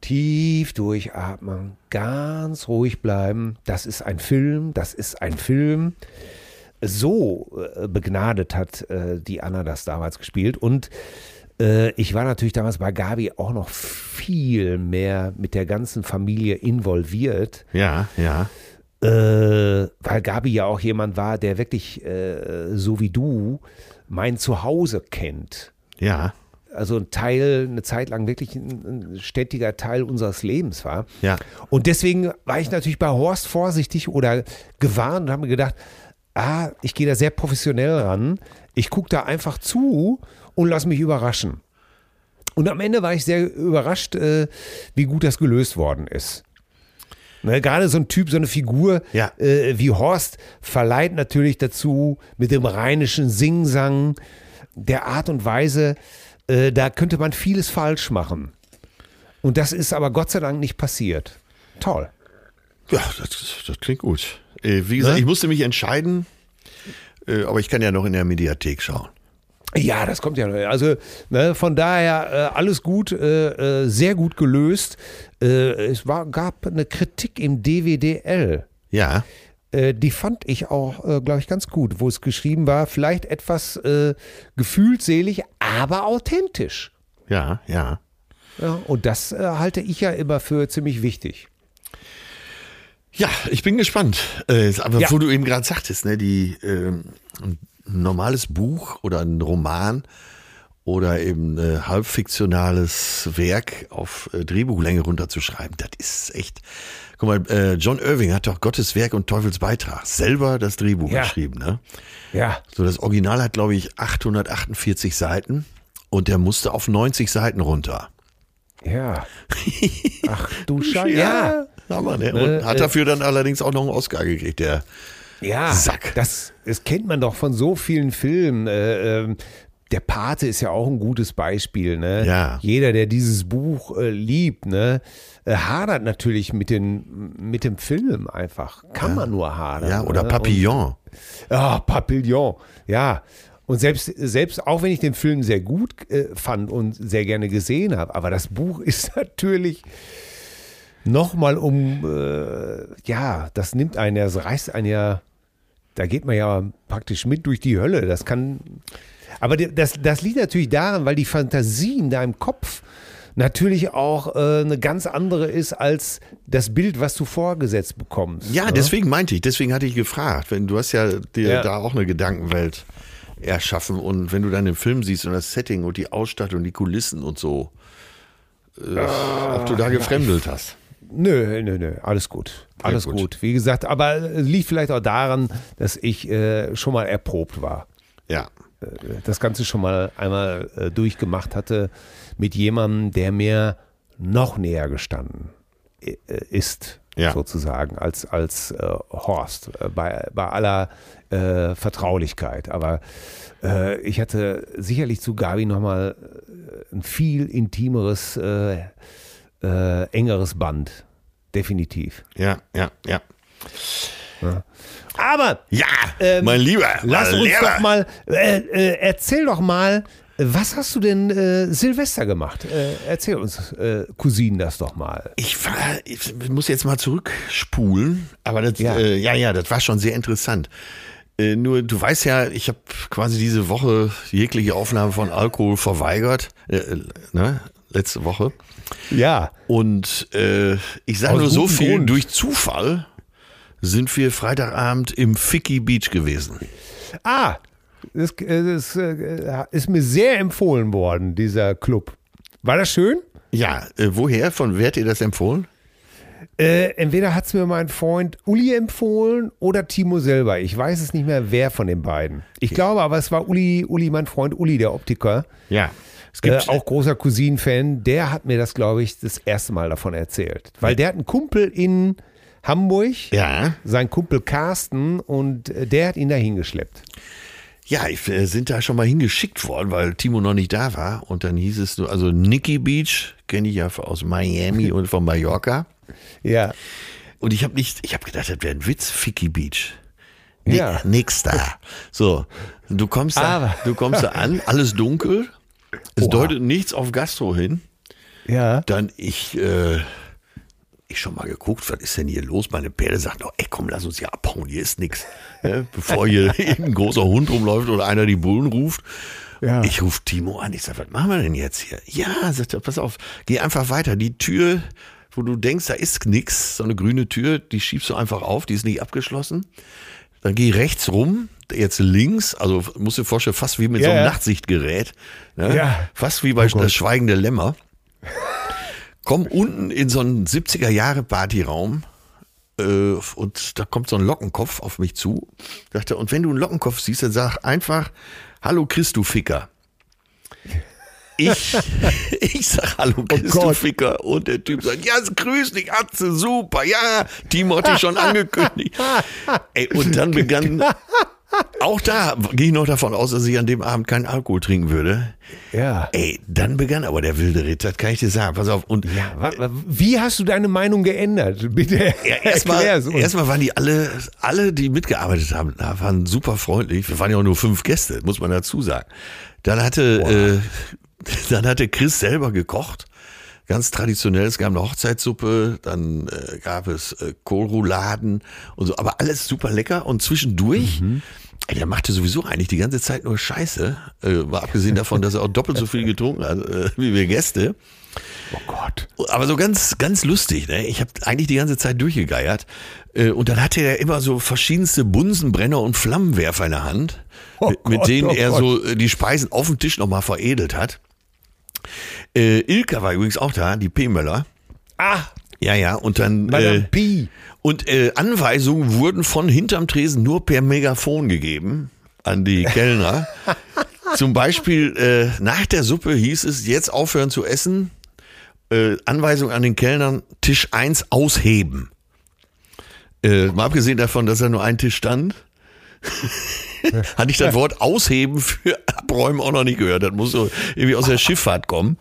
tief durchatmen, ganz ruhig bleiben. Das ist ein Film, das ist ein Film. So äh, begnadet hat äh, die Anna das damals gespielt und ich war natürlich damals bei Gabi auch noch viel mehr mit der ganzen Familie involviert Ja, ja. äh, weil Gabi ja auch jemand war, der wirklich, äh, so wie du, mein Zuhause kennt. Ja. also ein Teil, eine Zeit lang wirklich ein, ein stetiger Teil unseres Lebens war. Ja. Und deswegen war ich natürlich bei Horst vorsichtig oder gewarnt und habe mir gedacht, ah, ich gehe da sehr professionell ran. Ich gucke da einfach zu und lass mich überraschen. Und am Ende war ich sehr überrascht, äh, wie gut das gelöst worden ist. Ne, gerade so ein Typ, so eine Figur Ja. äh, wie Horst verleiht natürlich dazu, mit dem rheinischen Singsang, der Art und Weise, äh, da könnte man vieles falsch machen. Und das ist aber Gott sei Dank nicht passiert. Toll. Ja, das, das klingt gut. Äh, wie gesagt, Ne? ich musste mich entscheiden, äh, aber ich kann ja noch in der Mediathek schauen. Ja, das kommt ja. Also ne, von daher äh, alles gut, äh, äh, sehr gut gelöst. Äh, es war, gab eine Kritik im DWDL. Ja. Äh, die fand ich auch, glaube ich, ganz gut, wo es geschrieben war, vielleicht etwas gefühlselig, aber authentisch. Ja, ja. Ja, und das halte ich ja immer für ziemlich wichtig. Ja, ich bin gespannt. Aber Ja. wo du eben gerade sagtest, ne, die ähm, ein normales Buch oder ein Roman oder eben ein halbfiktionales Werk auf äh, Drehbuchlänge runterzuschreiben, das ist echt. Guck mal, äh, John Irving hat doch Gottes Werk und Teufels Beitrag selber das Drehbuch Ja. geschrieben, ne? Ja, So, das Original hat, glaube ich, 848 Seiten und der musste auf 90 Seiten runter. ja. [LAUGHS] Ach du Scheiße. Ja, Hammer, ne? Und Äh, hat äh, dafür dann allerdings auch noch einen Oscar gekriegt, der. Ja, Sack. Das, das kennt man doch von so vielen Filmen. Äh, ähm, der Pate ist ja auch ein gutes Beispiel. Ne? Ja. Jeder, der dieses Buch äh, liebt, ne, äh, hadert natürlich mit, den, mit dem Film einfach. Kann man nur hadern. Ja, oder ne? Papillon. Und, ah, Papillon. Ja. Und selbst, selbst auch wenn ich den Film sehr gut äh, fand und sehr gerne gesehen habe, aber das Buch [LAUGHS] ist natürlich nochmal um, äh, ja, das nimmt einen, ja, das reißt einen ja, da geht man ja praktisch mit durch die Hölle. Das kann, aber das, das liegt natürlich daran, weil die Fantasie in deinem Kopf natürlich auch äh, eine ganz andere ist als das Bild, was du vorgesetzt bekommst. Ja, ne? deswegen meinte ich, deswegen hatte ich gefragt, wenn du hast ja dir Ja. da auch eine Gedankenwelt erschaffen und wenn du dann den Film siehst und das Setting und die Ausstattung, die Kulissen und so, äh, ob du da gefremdelt hast. Nö, nö, nö, alles gut. Alles gut. gut. Wie gesagt, aber es liegt vielleicht auch daran, dass ich äh, schon mal erprobt war. Ja. das Ganze schon mal einmal äh, durchgemacht hatte mit jemandem, der mir noch näher gestanden äh, ist, Ja. sozusagen, als, als äh, Horst, äh, bei, bei aller äh, Vertraulichkeit. Aber äh, ich hatte sicherlich zu Gabi nochmal äh, ein viel intimeres, äh, engeres Band. Definitiv. Ja, ja, ja. Aber Ja, Ähm, mein Lieber, Lass mein uns Lieber. doch mal, äh, äh, erzähl doch mal, was hast du denn äh, Silvester gemacht? Äh, erzähl uns, äh, Cousinen, das doch mal. Ich, war, ich muss jetzt mal zurückspulen, aber das, Ja. ja, äh, ja, ja, das war schon sehr interessant. Äh, nur, du weißt ja, ich habe quasi diese Woche jegliche Aufnahme von Alkohol verweigert, äh, äh, ne, letzte Woche. Ja. Und äh, ich sage nur so viel, Grund. durch Zufall sind wir Freitagabend im Ficky Beach gewesen. Ah, das, äh, das äh, ist mir sehr empfohlen worden, dieser Club. War das schön? Ja, äh, woher? Von wer hat dir das empfohlen? Äh, entweder hat es mir mein Freund Uli empfohlen oder Timo selber. Ich weiß es nicht mehr, wer von den beiden. Ich glaube aber, es war Uli, Uli, mein Freund Uli, der Optiker. Ja. Es Äh, gibt auch großer Cousin-Fan, der hat mir das, glaube ich, das erste Mal davon erzählt. Weil der hat einen Kumpel in Hamburg, ja, sein Kumpel Carsten, und äh, der hat ihn da hingeschleppt. ja, ich, äh, sind da schon mal hingeschickt worden, weil Timo noch nicht da war. Und dann hieß es nur, also Nicky Beach kenne ich ja aus Miami und von Mallorca. Ja. Und ich habe nicht, ich habe gedacht, das wäre ein Witz, Ficky Beach. Ni Ja. Nix da. So, du kommst da, Aber- du kommst da an, alles dunkel. Es Oha. deutet nichts auf Gastro hin. Ja. Dann ich, äh, ich schon mal geguckt, was ist denn hier los? Meine Pferde sagt noch, ey komm, lass uns hier abhauen, hier ist nix. Ja, bevor hier [LAUGHS] irgendein großer Hund rumläuft oder einer die Bullen ruft. Ja. Ich rufe Timo an, ich sag, was machen wir denn jetzt hier? Ja, sagt er, pass auf, geh einfach weiter. Die Tür, wo du denkst, da ist nix, so eine grüne Tür, die schiebst du einfach auf, die ist nicht abgeschlossen. Dann geh rechts rum, jetzt links, also musst du dir vorstellen, fast wie mit Ja, so einem. Nachtsichtgerät. Ne? Ja. Fast wie bei Gott. das Schweigende Lämmer. Komm unten in so einen 70er Jahre Partyraum äh, und da kommt so ein Lockenkopf auf mich zu. Er, und wenn du einen Lockenkopf siehst, dann sag einfach, hallo Chris, du Ficker. Ich, [LAUGHS] ich sag Hallo Chris, du Gott. Ficker. Und der Typ sagt, ja, grüß dich, Atze, super, ja, Timo hat dich schon angekündigt. Ey, und dann begann, [LAUGHS] [LAUGHS] auch da ging ich noch davon aus, dass ich an dem Abend keinen Alkohol trinken würde. Ja. Ey, dann begann aber der wilde Ritt, das kann ich dir sagen. Pass auf. Und Ja, wie hast du deine Meinung geändert? [LAUGHS] Bitte ja, erstmal, erstmal waren die alle, alle, die mitgearbeitet haben, waren super freundlich. Wir waren ja auch nur fünf Gäste, muss man dazu sagen. Dann hatte, äh, [LAUGHS] dann hatte Chris selber gekocht. Ganz traditionell, es gab eine Hochzeitssuppe, dann äh, gab es äh, Kohlrouladen und so, aber alles super lecker und zwischendurch, ey, der machte sowieso eigentlich die ganze Zeit nur Scheiße, äh, mal abgesehen davon, dass er auch doppelt so viel getrunken hat äh, wie wir Gäste. oh Gott. Aber so ganz, ganz lustig, ne? Ich habe eigentlich die ganze Zeit durchgegeiert. Äh, Und dann hatte er immer so verschiedenste Bunsenbrenner und Flammenwerfer in der Hand, Oh mit, mit Gott, denen oh er Gott. so äh, die Speisen auf dem Tisch nochmal veredelt hat. Äh, Ilka war übrigens auch da, die P. Möller. Ah, Ja, ja, und dann. Madame Äh, P. und äh, Anweisungen wurden von hinterm Tresen nur per Megafon gegeben an die Kellner. [LAUGHS] Zum Beispiel äh, nach der Suppe hieß es, jetzt aufhören zu essen. Äh, Anweisung an den Kellnern, Tisch 1 ausheben. Äh, mal abgesehen davon, dass da nur ein Tisch stand, [LAUGHS] hatte ich das Wort ausheben für abräumen auch noch nicht gehört. Das muss so irgendwie aus der Schifffahrt kommen.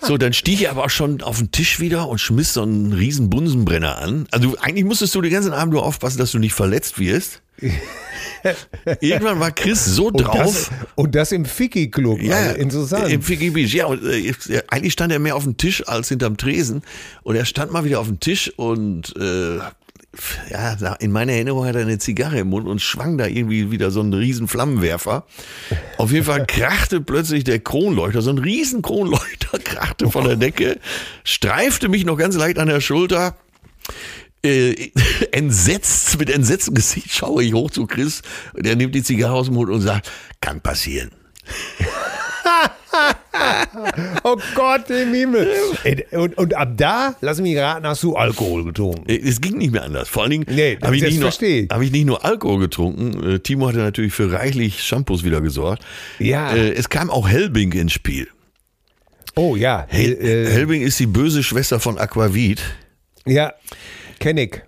So, dann stieg ich aber auch schon auf den Tisch wieder und schmiss so einen riesen Bunsenbrenner an. Also eigentlich musstest du den ganzen Abend nur aufpassen, dass du nicht verletzt wirst. [LAUGHS] Irgendwann war Chris so Und drauf. das, und das im Ficky-Club. Ja, also interessant. Im Figgy Beach. Ja, und äh, eigentlich stand er mehr auf dem Tisch als hinterm Tresen. Und er stand mal wieder auf dem Tisch und äh, ja, in meiner Erinnerung hat er eine Zigarre im Mund und schwang da irgendwie wieder so einen riesen Flammenwerfer. Auf jeden Fall krachte plötzlich der Kronleuchter, so ein riesen Kronleuchter [LAUGHS] krachte von der Decke, streifte mich noch ganz leicht an der Schulter. Äh, [LAUGHS] entsetzt, mit entsetztem Gesicht schaue ich hoch zu Chris. Der nimmt die Zigarre aus dem Mund und sagt, kann passieren. [LAUGHS] [LAUGHS] oh Gott im Himmel. Und, und ab da, lass mich raten, hast du Alkohol getrunken. Es ging nicht mehr anders. Vor allen Dingen Nee, habe ich, nicht nur- hab ich nicht nur Alkohol getrunken. Äh, Timo hatte natürlich für reichlich Shampoos wieder gesorgt. Ja. Äh, Es kam auch Helbing ins Spiel. Oh ja. Hel Äh, Helbing ist die böse Schwester von Aquavit. ja, kenn ich.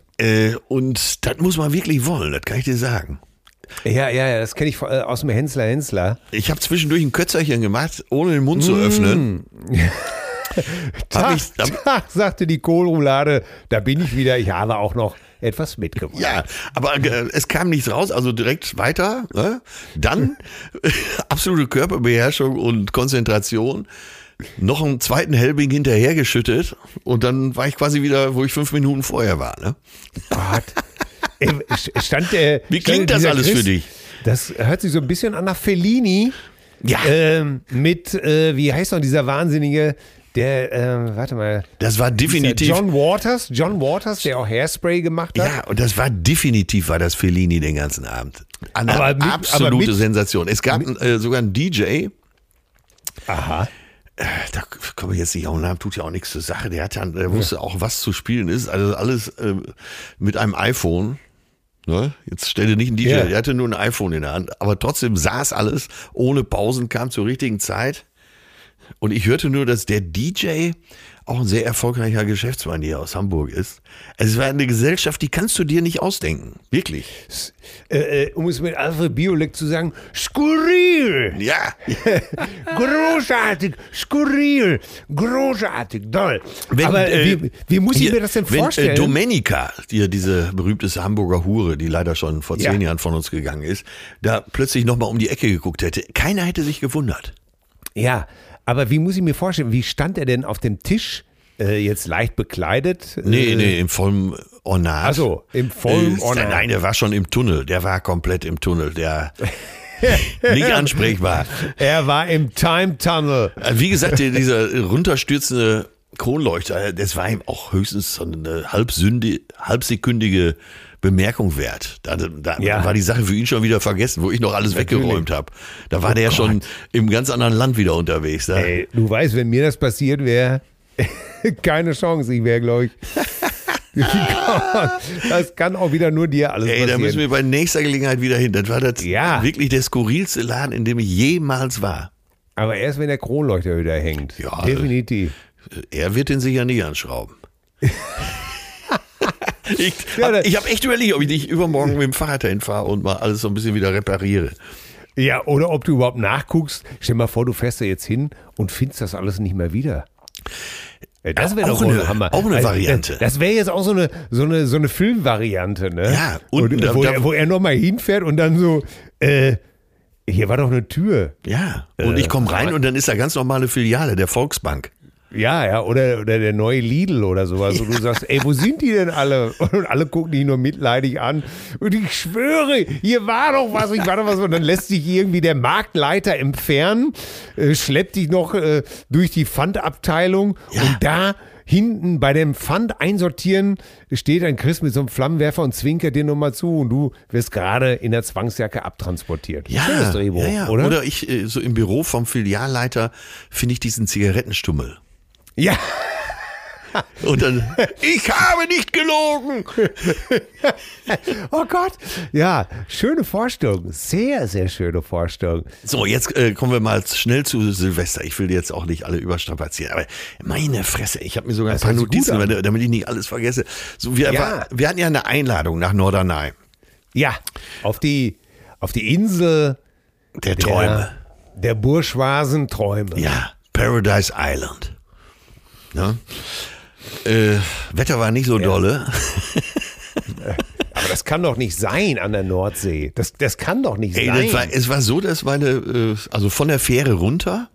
Und das muss man wirklich wollen, das kann ich dir sagen. Ja, ja, ja, das kenne ich äh, aus dem Hensler Hensler. Ich habe zwischendurch ein Kötzerchen gemacht, ohne den Mund zu Mm. öffnen. [LAUGHS] Hab Tag, ich, Tag, sagte die Kohlroulade, da bin ich wieder, ich habe auch noch etwas mitgebracht. Ja, aber äh, es kam nichts raus, also direkt weiter. Ne? Dann [LAUGHS] [LAUGHS] absolute Körperbeherrschung und Konzentration. Noch einen zweiten Helbing hinterhergeschüttet und dann war ich quasi wieder, wo ich fünf Minuten vorher war. Ne? Gott. Stand der, Wie klingt das alles für dich? Das hört sich so ein bisschen an nach Fellini. Ja. Ähm, mit, äh, wie heißt noch dieser Wahnsinnige, der, ähm, warte mal. Das war definitiv. John Waters, John Waters, der auch Hairspray gemacht hat. Ja, und das war definitiv war das Fellini den ganzen Abend. Eine Aber mit- absolute aber mit- Sensation. Es gab äh, sogar einen DJ, Aha. da komme ich jetzt nicht auf den Namen, tut ja auch nichts zur Sache. Der hat dann, der wusste auch, was zu spielen ist. Also alles äh, mit einem iPhone. Ne? Jetzt stell dir nicht einen DJ, Ja. der hatte nur ein iPhone in der Hand, aber trotzdem saß alles ohne Pausen, kam zur richtigen Zeit. Und ich hörte nur, dass der DJ auch ein sehr erfolgreicher Geschäftsmann hier aus Hamburg ist. Es war eine Gesellschaft, die kannst du dir nicht ausdenken. Wirklich. Äh, äh, um es mit Alfred Biolek zu sagen, skurril, Ja. [LAUGHS] großartig, skurril, großartig, toll. Wenn, Aber äh, wie, wie muss ich hier, mir das denn wenn, vorstellen? Äh, Domenica, die, diese berühmteste Hamburger Hure, die leider schon vor Ja. zehn Jahren von uns gegangen ist, da plötzlich nochmal um die Ecke geguckt hätte. Keiner hätte sich gewundert. Ja, aber wie muss ich mir vorstellen, wie stand er denn auf dem Tisch, äh, jetzt leicht bekleidet? Nee, äh, nee, im vollen Ornat. Ach so, im vollen Äh, Ornat. Nein, der war schon im Tunnel. Der war komplett im Tunnel. Der [LAUGHS] nicht ansprechbar. Er war im Time Tunnel. Äh, Wie gesagt, dieser runterstürzende Kronleuchter, das war ihm auch höchstens so eine halbsünde, halbsekündige Bemerkung wert. Da, da Ja. war die Sache für ihn schon wieder vergessen, wo ich noch alles Natürlich. weggeräumt habe. Da war der ja schon im ganz anderen Land wieder unterwegs. Da. Ey, du weißt, wenn mir das passiert wäre, [LAUGHS] keine Chance. Ich wäre, glaube ich. [LAUGHS] das kann auch wieder nur dir alles Ey, da passieren. müssen wir bei nächster Gelegenheit wieder hin. Das war das Ja. wirklich der skurrilste Laden, in dem ich jemals war. Aber erst wenn der Kronleuchter wieder hängt. Ja, Definitiv. Er wird den sicher nicht anschrauben. [LAUGHS] ich habe das- ich hab echt überlegt, ob ich nicht übermorgen mit dem Fahrrad dahin fahre und mal alles so ein bisschen wieder repariere. Ja, oder ob du überhaupt nachguckst. Stell mal vor, du fährst da jetzt hin und findest das alles nicht mehr wieder. Das wäre doch eine- ein Hammer. auch eine Also, Variante. Das, das wäre jetzt auch so eine, so eine, so eine Filmvariante, ne? Ja, und und, wo, da- er, wo er nochmal hinfährt und dann so, äh, hier war doch eine Tür. Ja, und ich komme rein und dann ist da ganz normale Filiale der Volksbank. Ja, ja, oder, oder der neue Lidl oder sowas. Und du sagst, ey, wo sind die denn alle? Und alle gucken dich nur mitleidig an. Und ich schwöre, hier war doch was, ich war doch was. Und dann lässt sich irgendwie der Marktleiter entfernen, äh, schleppt dich noch äh, durch die Pfandabteilung Ja. und da hinten bei dem Pfand einsortieren steht ein Chris mit so einem Flammenwerfer und zwinkert dir nochmal zu und du wirst gerade in der Zwangsjacke abtransportiert. Ja, Schönes Drehbuch, ja, ja. oder? Oder ich, äh, so im Büro vom Filialleiter finde ich diesen Zigarettenstummel. Ja. [LAUGHS] Und dann, ich habe nicht gelogen. [LAUGHS] Oh Gott. Ja, schöne Vorstellung. Sehr, sehr schöne Vorstellung. So, jetzt äh, kommen wir mal schnell zu Silvester. Ich will jetzt auch nicht alle überstrapazieren, aber meine Fresse, ich habe mir sogar ein Das paar sich gut Notizen, damit damit ich nicht alles vergesse. So, wir, Ja. war, wir hatten ja eine Einladung nach Norderney, Ja, auf die, auf die Insel der Träume. der, der bourgeoisen Träume. Ja, Paradise Island. Ne? Äh, Wetter war nicht so dolle. [LAUGHS] Aber das kann doch nicht sein an der Nordsee. Das, das kann doch nicht Ey, sein. war, es war so, dass meine, äh, also von der Fähre runter,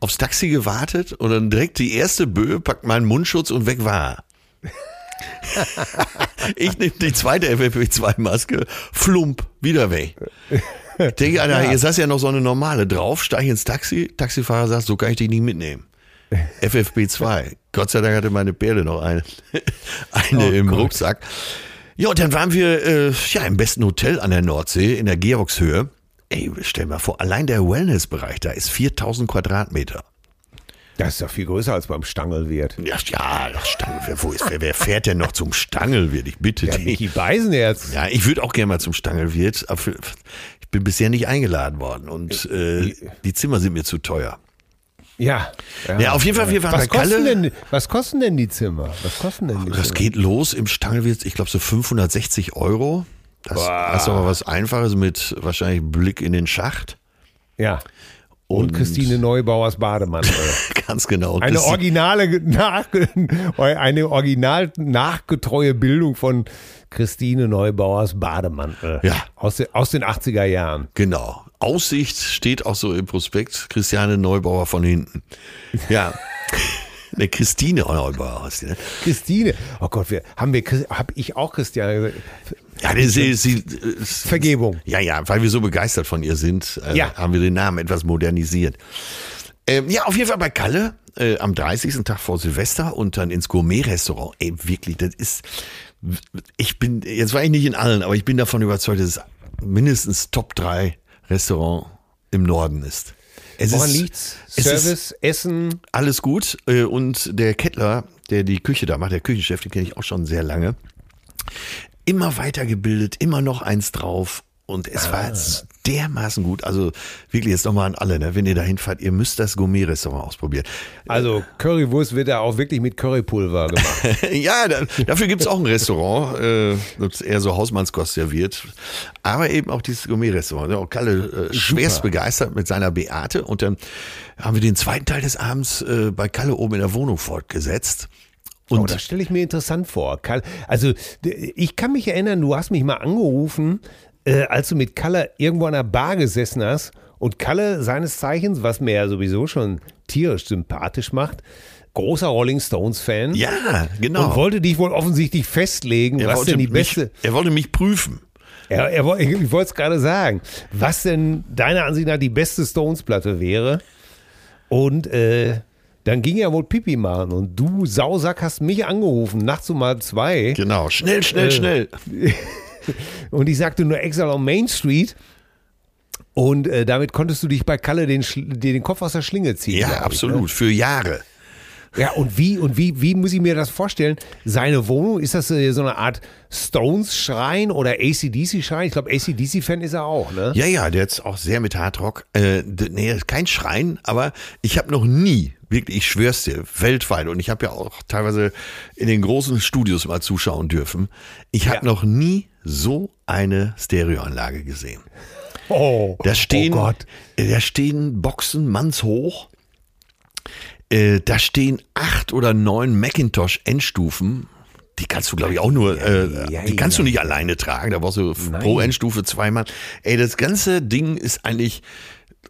aufs Taxi gewartet und dann direkt die erste Böe packt meinen Mundschutz und weg war. [LAUGHS] ich nehme die zweite FFP2-Maske, flump, wieder weg. Ich denke, Alter, jetzt hast ja noch so eine normale drauf, steig ins Taxi, Taxifahrer sagt, so kann ich dich nicht mitnehmen. FFP2. Gott sei Dank hatte meine Perle noch eine, [LAUGHS] eine Oh im Gott. Rucksack. Ja, und dann waren wir äh, ja im besten Hotel an der Nordsee in der Georgshöhe. Ey, stell mal vor, allein der Wellnessbereich da ist 4000 Quadratmeter. das ist doch viel größer als beim Stangelwirt. Ja, ja, Stangelwirt, wo ist, wer, wer fährt denn noch zum Stangelwirt? Ich bitte Ja, dich. Micky Beisenherz. Ja, ich würde auch gerne mal zum Stangelwirt, aber ich bin bisher nicht eingeladen worden und äh, die Zimmer sind mir zu teuer. Ja. Ja, auf jeden Fall, wir waren was bei kosten, Kalle. denn, was kosten denn die Zimmer? Was kosten denn die Das Zimmer? geht los im Stangelwirt, ich glaube so 560 Euro. Das, das ist aber was Einfaches mit wahrscheinlich Blick in den Schacht. Ja. Und, Christine Neubauers Bademantel. [LAUGHS] Ganz genau. Eine originale, nach, eine original nachgetreue Bildung von Christine Neubauers Bademantel. Ja. Aus, den- aus den 80er Jahren. Genau. Aussicht steht auch so im Prospekt. Christiane Neubauer von hinten. Ja. [LAUGHS] Ne, Christine Neubauer ne? Christine. Oh Gott, wir, haben wir, habe ich auch Christiane gesagt? Ja, die, sie, sie, äh, Vergebung. Ja, ja, weil wir so begeistert von ihr sind, äh, Ja. haben wir den Namen etwas modernisiert. Ähm, ja, auf jeden Fall bei Kalle äh, am 30. Tag vor Silvester und dann ins Gourmet-Restaurant. Ey, wirklich, das ist. Ich bin, jetzt war ich nicht in allen, aber ich bin davon überzeugt, dass es mindestens Top 3 Restaurant im Norden ist. Es Woran ist, liegt's? es ist Service, Essen. alles gut. äh, Und der Kettler, der die Küche da macht, der Küchenchef, den kenne ich auch schon sehr lange. Immer weitergebildet, immer noch eins drauf. Und es war jetzt dermaßen gut. Also wirklich jetzt nochmal an alle, ne? wenn ihr da hinfahrt, ihr müsst das Gourmet-Restaurant ausprobieren. Also Currywurst wird ja auch wirklich mit Currypulver gemacht. [LAUGHS] ja, da, dafür gibt's auch ein Restaurant, äh, das eher so Hausmannskost serviert. Aber eben auch dieses Gourmet-Restaurant. Ja, auch Kalle äh, schwerst begeistert mit seiner Beate. Und dann haben wir den zweiten Teil des Abends äh, bei Kalle oben in der Wohnung fortgesetzt. Und oh, das stelle ich mir interessant vor. Also ich kann mich erinnern, du hast mich mal angerufen, äh, als du mit Kalle irgendwo an der Bar gesessen hast und Kalle seines Zeichens, was mir ja sowieso schon tierisch sympathisch macht, großer Rolling Stones Fan. ja, genau. Und wollte dich wohl offensichtlich festlegen, er was denn die mich, beste. Er wollte mich prüfen. Er, er, ich wollte es gerade sagen, was denn deiner Ansicht nach die beste Stones-Platte wäre. Und äh, dann ging er wohl Pipi machen und du Sausack hast mich angerufen, nachts um halb zwei. Genau, schnell, schnell, Äh, schnell. [LAUGHS] Und ich sagte nur Exile on Main Street. Und äh, damit konntest du dich bei Kalle den, dir den Kopf aus der Schlinge ziehen. Ja, ich, ne? absolut, für Jahre. Ja, und wie, und wie, wie muss ich mir das vorstellen? Seine Wohnung, ist das äh, so eine Art Stones-Schrein oder ACDC-Schrein? Ich glaube, ACDC-Fan ist er auch, ne? Ja, ja, der ist auch sehr mit Hardrock. Äh, nee, kein Schrein, aber ich habe noch nie, wirklich, ich schwör's dir, weltweit, und ich habe ja auch teilweise in den großen Studios mal zuschauen dürfen, ich habe Ja. noch nie so eine Stereoanlage gesehen. Oh, Da stehen, oh Gott. da stehen Boxen mannshoch. Äh, da stehen acht oder neun Macintosh Endstufen. Die kannst du, glaube ich, auch nur, äh, ja, die kannst ja. du nicht alleine tragen. Da brauchst du Nein. pro Endstufe zweimal. Ey, das ganze Ding ist eigentlich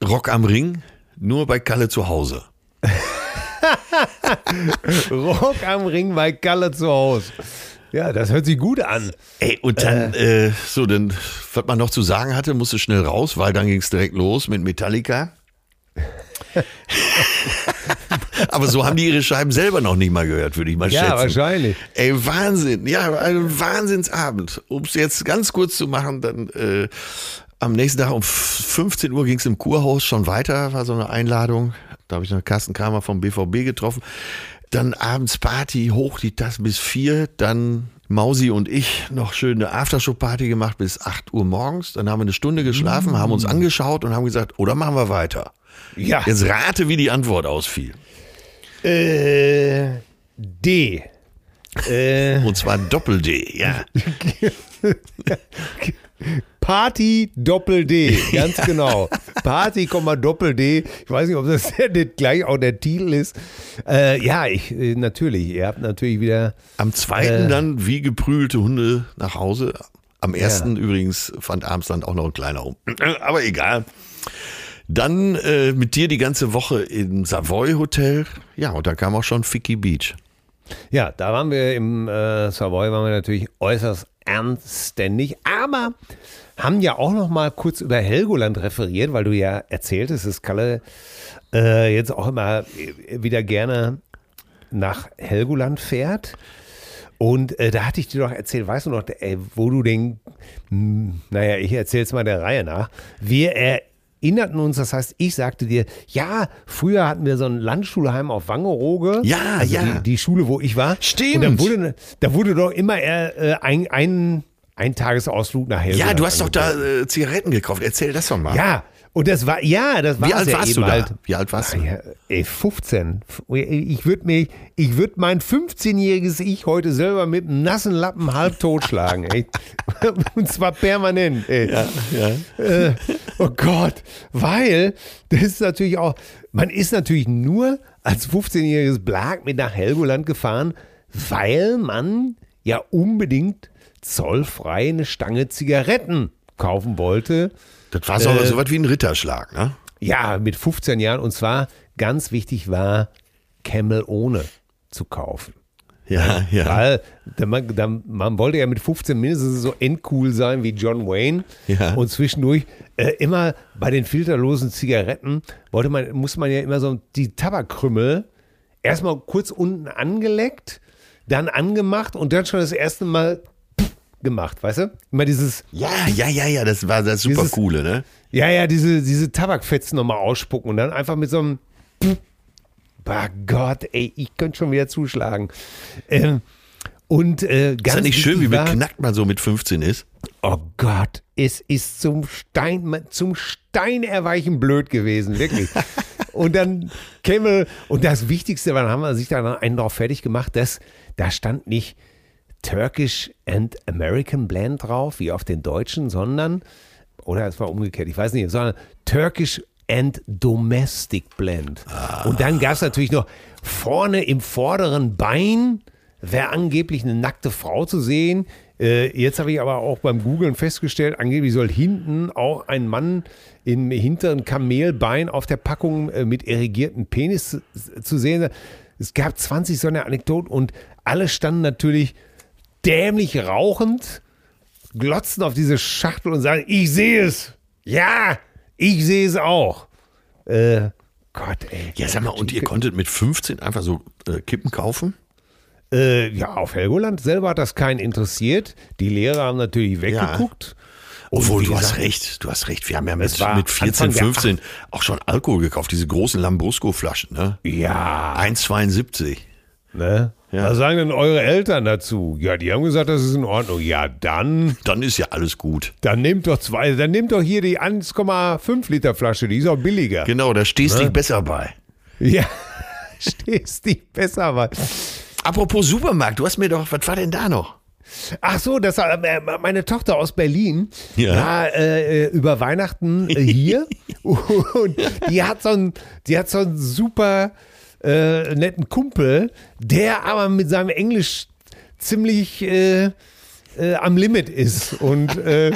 Rock am Ring, nur bei Kalle zu Hause. Rock am Ring bei Kalle zu Hause. Ja, das hört sich gut an. Ey, und dann, äh, so, dann, was man noch zu sagen hatte, musste schnell raus, weil dann ging es direkt los mit Metallica. [LAUGHS] Aber so haben die ihre Scheiben selber noch nicht mal gehört, würde ich mal Ja, schätzen. wahrscheinlich. Ey, Wahnsinn. Ja, ein Wahnsinnsabend. Um es jetzt ganz kurz zu machen, dann äh, am nächsten Tag um 15 Uhr ging es im Kurhaus schon weiter, war so eine Einladung. Da habe ich noch Carsten Kramer vom BVB getroffen. Dann abends Party, hoch die Tasse bis vier. Dann Mausi und ich noch schön eine Aftershow-Party gemacht bis 8 Uhr morgens. Dann haben wir eine Stunde geschlafen, haben uns angeschaut und haben gesagt, oder machen wir weiter. Ja. Jetzt rate, wie die Antwort ausfiel. Äh, D. Äh, [LAUGHS] Und zwar Doppel-D, ja. [LAUGHS] Party Doppel D, ganz genau. Party, Komma, Doppel D. Ich weiß nicht, ob das [LAUGHS] gleich auch der Titel ist. Äh, ja, ich äh, natürlich. Ihr habt natürlich wieder. Am zweiten Äh. dann wie geprügelte Hunde nach Hause. Am ersten übrigens fand dann auch noch ein kleiner um. [CLEARS THROAT] Aber egal. Dann äh, mit dir die ganze Woche im Savoy Hotel. Ja, und da kam auch schon Ficky Beach. Ja, da waren wir im äh, Savoy, waren wir natürlich äußerst ernstständig, aber haben ja auch noch mal kurz über Helgoland referiert, weil du ja erzähltest, dass Kalle äh, jetzt auch immer wieder gerne nach Helgoland fährt. Und äh, da hatte ich dir doch erzählt, weißt du noch, äh, wo du den, hm, naja, ich erzähle es mal der Reihe nach. Wir erinnerten uns, das heißt, ich sagte dir, ja, früher hatten wir so ein Landschulheim auf Wangerooge. Ja, also ja. Die, die Schule, wo ich war. Stimmt. Und dann wurde, da wurde doch immer äh, ein, ein, ein Tagesausflug nach Helgoland. Ja, du hast doch da äh, Zigaretten gekauft. Erzähl das doch mal. Ja, und das war, ja, das war Wie alt ja warst du da? halt. Wie alt warst du? Ja, ey, 15. Ich würde mich, ich würde mein 15-jähriges Ich heute selber mit einem nassen Lappen halb totschlagen, ey. [LAUGHS] Und zwar permanent, ey. ja. Äh, oh Gott, weil das ist natürlich auch, man ist natürlich nur als 15-jähriges Blag mit nach Helgoland gefahren, weil man ja unbedingt zollfrei eine Stange Zigaretten kaufen wollte. Das war so, Äh, so was wie ein Ritterschlag, ne? Ja, mit 15 Jahren. Und zwar ganz wichtig war, Camel ohne zu kaufen. Ja, ja. Weil man, da, man wollte ja mit 15 mindestens so endcool sein wie John Wayne. Ja. Und zwischendurch äh, immer bei den filterlosen Zigaretten wollte man, muss man ja immer so die Tabakkrümmel erstmal kurz unten angeleckt, dann angemacht und dann schon das erste Mal gemacht, weißt du? Immer dieses, Ja, ja, ja, ja, das war das super Dieses- coole, ne? ja, ja, diese, diese Tabakfetzen nochmal ausspucken und dann einfach mit so einem. Bah Gott, ey, ich könnte schon wieder zuschlagen. Ähm, und äh, Ist ganz das nicht schön, wie beknackt man so mit 15 ist? Oh Gott, es ist zum Stein, zum Steinerweichen blöd gewesen, wirklich. [LAUGHS] und dann käme, und das Wichtigste, wann haben wir sich da einen drauf fertig gemacht, dass da stand nicht Turkish and American Blend drauf, wie auf den deutschen, sondern, oder es war umgekehrt, ich weiß nicht, sondern Turkish and Domestic Blend. Und dann gab es natürlich noch vorne im vorderen Bein, wäre angeblich eine nackte Frau zu sehen. Äh, jetzt habe ich aber auch beim Googlen festgestellt, angeblich soll hinten auch ein Mann im hinteren Kamelbein auf der Packung äh, mit irrigiertem Penis zu, zu sehen sein. Es gab 20 so eine Anekdoten und alle standen natürlich dämlich rauchend, glotzten auf diese Schachtel und sagen, ich sehe es. Ja, ich sehe es auch. Äh, Gott, ey. Ja, sag mal, und ihr konntet mit 15 einfach so äh, Kippen kaufen? Äh, ja, auf Helgoland selber hat das keinen interessiert. Die Lehrer haben natürlich weggeguckt. Und Obwohl, du hast gesagt, recht, du hast recht. Wir haben ja mit, mit 14, Anfang der 15 auch schon Alkohol gekauft, diese großen Lambrusco-Flaschen, ne? Ja, 1,72. ne? Ja. Was sagen denn eure Eltern dazu? Ja, die haben gesagt, das ist in Ordnung. Ja, dann, Dann ist ja alles gut. dann nehmt doch zwei, dann nehmt doch hier die 1,5 Liter Flasche, die ist auch billiger. Genau, da stehst Ne? du besser bei. Ja, [LAUGHS] stehst dich besser mal. Apropos Supermarkt, du hast mir doch, was war denn da noch? Ach so, das war äh, meine Tochter aus Berlin. Ja. war, äh, über Weihnachten äh, hier [LAUGHS] und die hat so einen, die hat so einen super äh, netten Kumpel, der aber mit seinem Englisch ziemlich äh, äh, am Limit ist und äh,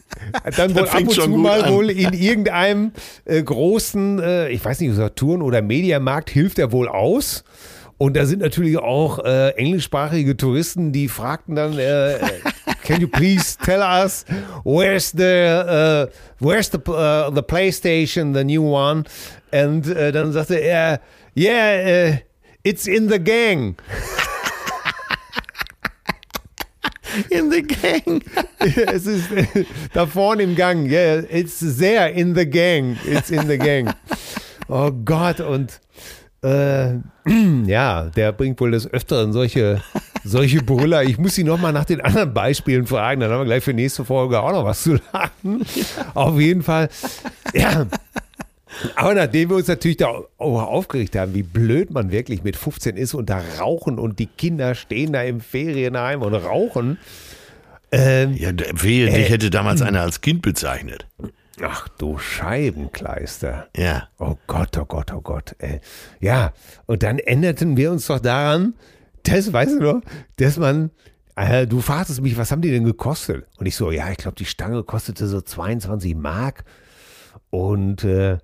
[LAUGHS] dann wohl ab und zu mal an. wohl in irgendeinem äh, großen, ich weiß nicht, Saturn oder Mediamarkt hilft er wohl aus. Und da sind natürlich auch äh, englischsprachige Touristen, die fragten dann, äh, can you please tell us where's the uh, where's the uh, the PlayStation, the new one? Und äh, dann sagte er, yeah, uh, it's in the gang. In the gang. [LAUGHS] es ist äh, da vorne im Gang. Yeah, it's there in the gang. It's in the gang. Oh Gott, und äh, [CLEARS THROAT] ja, der bringt wohl des Öfteren solche, solche Brüller. Ich muss ihn nochmal nach den anderen Beispielen fragen, dann haben wir gleich für nächste Folge auch noch was zu lachen. Auf jeden Fall. Ja. Aber nachdem wir uns natürlich da aufgeregt haben, wie blöd man wirklich mit 15 ist und da rauchen und die Kinder stehen da im Ferienheim und rauchen. Ähm, Ja, d- wehe, dich hätte damals einer als Kind bezeichnet. Ach du Scheibenkleister. Ja. Oh Gott, oh Gott, oh Gott. Ey. Ja, und dann änderten wir uns doch daran, das weißt du noch, dass man, äh, du fragtest mich, was haben die denn gekostet? Und ich so, ja, ich glaube, die Stange kostete so 22 Mark. Und äh,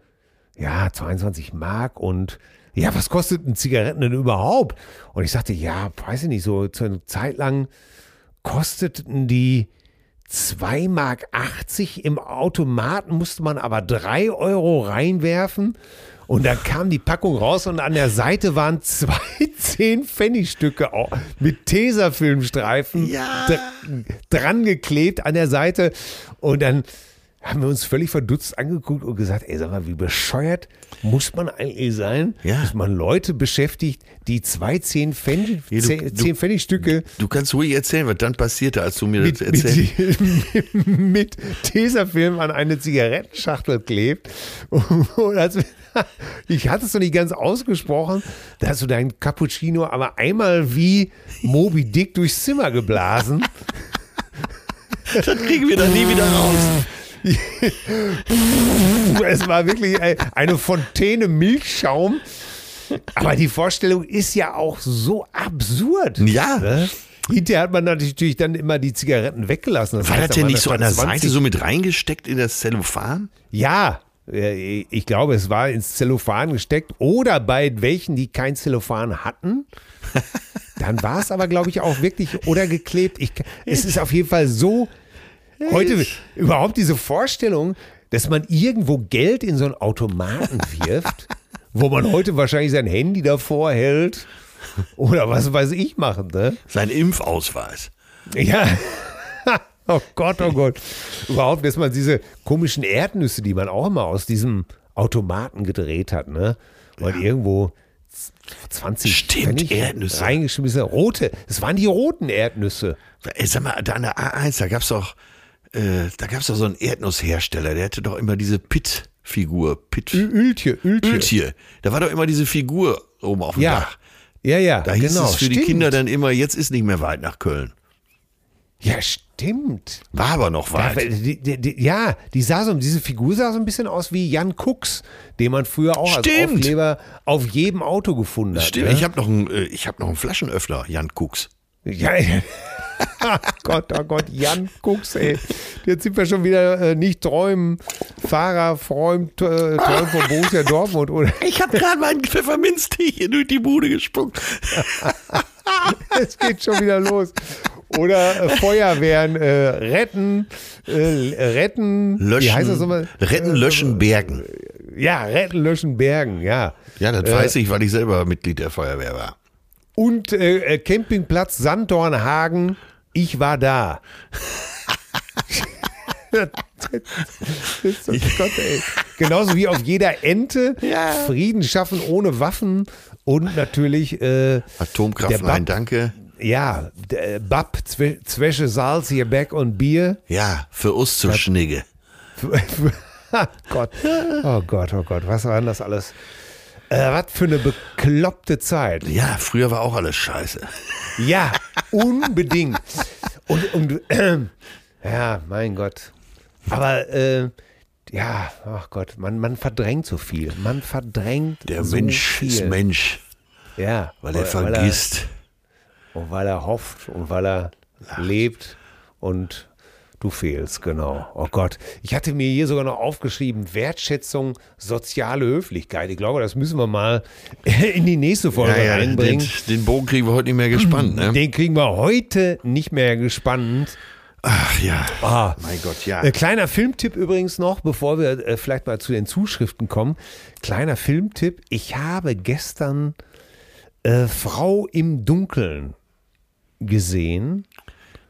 ja, 22 Mark und ja, was kosteten Zigaretten denn überhaupt? Und ich sagte, ja, weiß ich nicht, so zu einer Zeit lang kosteten die 2,80 Mark im Automaten, musste man aber 3 Euro reinwerfen. Und dann kam die Packung raus und an der Seite waren zwei [LAUGHS] 10 Pfennigstücke au- mit Tesafilmstreifen Ja. dr- dran geklebt an der Seite. Und dann haben wir uns völlig verdutzt angeguckt und gesagt, ey, sag mal, wie bescheuert muss man eigentlich sein, Ja. dass man Leute beschäftigt, die zwei 10 Pfennig, Ja, du- 10 du- 10 Pfennigstücke Du kannst ruhig erzählen, was dann passierte, als du mir mit, das erzählst. mit, [LAUGHS] mit Tesafilm an eine Zigarettenschachtel klebt. Und als, [LAUGHS] ich hatte es noch nicht ganz ausgesprochen, da hast du deinen Cappuccino aber einmal wie Moby Dick durchs Zimmer geblasen. [LAUGHS] Das kriegen wir dann nie wieder raus. [LAUGHS] Es war wirklich ein- eine Fontäne Milchschaum. Aber die Vorstellung ist ja auch so absurd. Ja. Ne? Hinterher hat man natürlich dann immer die Zigaretten weggelassen. War heißt, das denn nicht so an der Seite 20 so mit reingesteckt in das Zellophan? Ja, ich glaube, es war ins Zellophan gesteckt oder bei welchen, die kein Zellophan hatten. [LAUGHS] Dann war es aber, glaube ich, auch wirklich oder geklebt. Ich, es ist auf jeden Fall so, heute überhaupt diese Vorstellung, dass man irgendwo Geld in so einen Automaten [LAUGHS] wirft, wo man heute wahrscheinlich sein Handy davor hält oder was weiß ich machen, ne? Sein Impfausweis. Ja. Oh Gott, oh Gott. Überhaupt, dass man diese komischen Erdnüsse, die man auch immer aus diesem Automaten gedreht hat, ne? Und irgendwo z- 20 Stimmt, Pfennig Erdnüsse. reingeschmissen. Rote. Das waren die roten Erdnüsse. Ey, sag mal, da an der A1, da gab's doch, äh, da gab's doch so einen Erdnusshersteller, der hatte doch immer diese Pit-Figur. Pit. Öltje, Öltje. Öltje. Da war doch immer diese Figur oben auf dem Ja. Dach. Ja, ja, Da hieß genau. es für die stimmt. Kinder dann immer, jetzt ist nicht mehr weit nach Köln. Ja, stimmt. War aber noch weit. die, die, die, ja, die sah so, diese Figur sah so ein bisschen aus wie Jan Kux, den man früher auch als Stimmt. Aufkleber auf jedem Auto gefunden hat. Stimmt, ne? ich habe noch einen, äh, ich hab noch einen Flaschenöffner, Jan. Ja, ja. [LAUGHS] Gott, oh Gott, Jan Kucks, ey. Jetzt sind wir schon wieder äh, nicht träumen. Fahrer träumt, äh, träumt von Borussia Dortmund, oder? [LAUGHS] Ich habe gerade meinen Pfefferminztee hier durch die Bude gespuckt. [LAUGHS] Es geht schon wieder los. Oder äh, Feuerwehren äh, retten, äh, retten. Löschen, Wie heißt das nochmal? retten, löschen, bergen. Ja, retten, löschen, bergen, ja. Ja, das weiß ich, weil ich selber Mitglied der Feuerwehr war. Und äh, äh, Campingplatz Sanddornhagen, ich war da. das [LAUGHS] ist Gott, ey. Genauso wie auf jeder Ente Ja. Frieden schaffen ohne Waffen und natürlich äh, Atomkraft, Bab- nein, danke. ja, der Bab, Zwäsche, Salz, hier Back und Bier. Ja, für uns zu Schnigge. [LAUGHS] Gott. Oh Gott, oh Gott, was war denn das alles? Äh, was für eine bekloppte Zeit. Ja, früher war auch alles scheiße. Ja, unbedingt. Und, und äh, ja, mein Gott. Aber äh, ja, ach Gott, man, man verdrängt so viel. Man verdrängt Der so Mensch viel. ist Mensch, Ja, weil er vergisst. und weil er hofft und weil er lebt und du fehlst, genau. Oh Gott. Ich hatte mir hier sogar noch aufgeschrieben, Wertschätzung, soziale Höflichkeit. Ich glaube, das müssen wir mal [LAUGHS] in die nächste Folge Ja, ja, den, reinbringen. den Bogen kriegen wir heute nicht mehr gespannt, ne? Den kriegen wir heute nicht mehr gespannt. Ach ja. Ah. Mein Gott, ja. Äh, kleiner Filmtipp übrigens noch, bevor wir äh, vielleicht mal zu den Zuschriften kommen. Kleiner Filmtipp. Ich habe gestern äh, Frau im Dunkeln gesehen.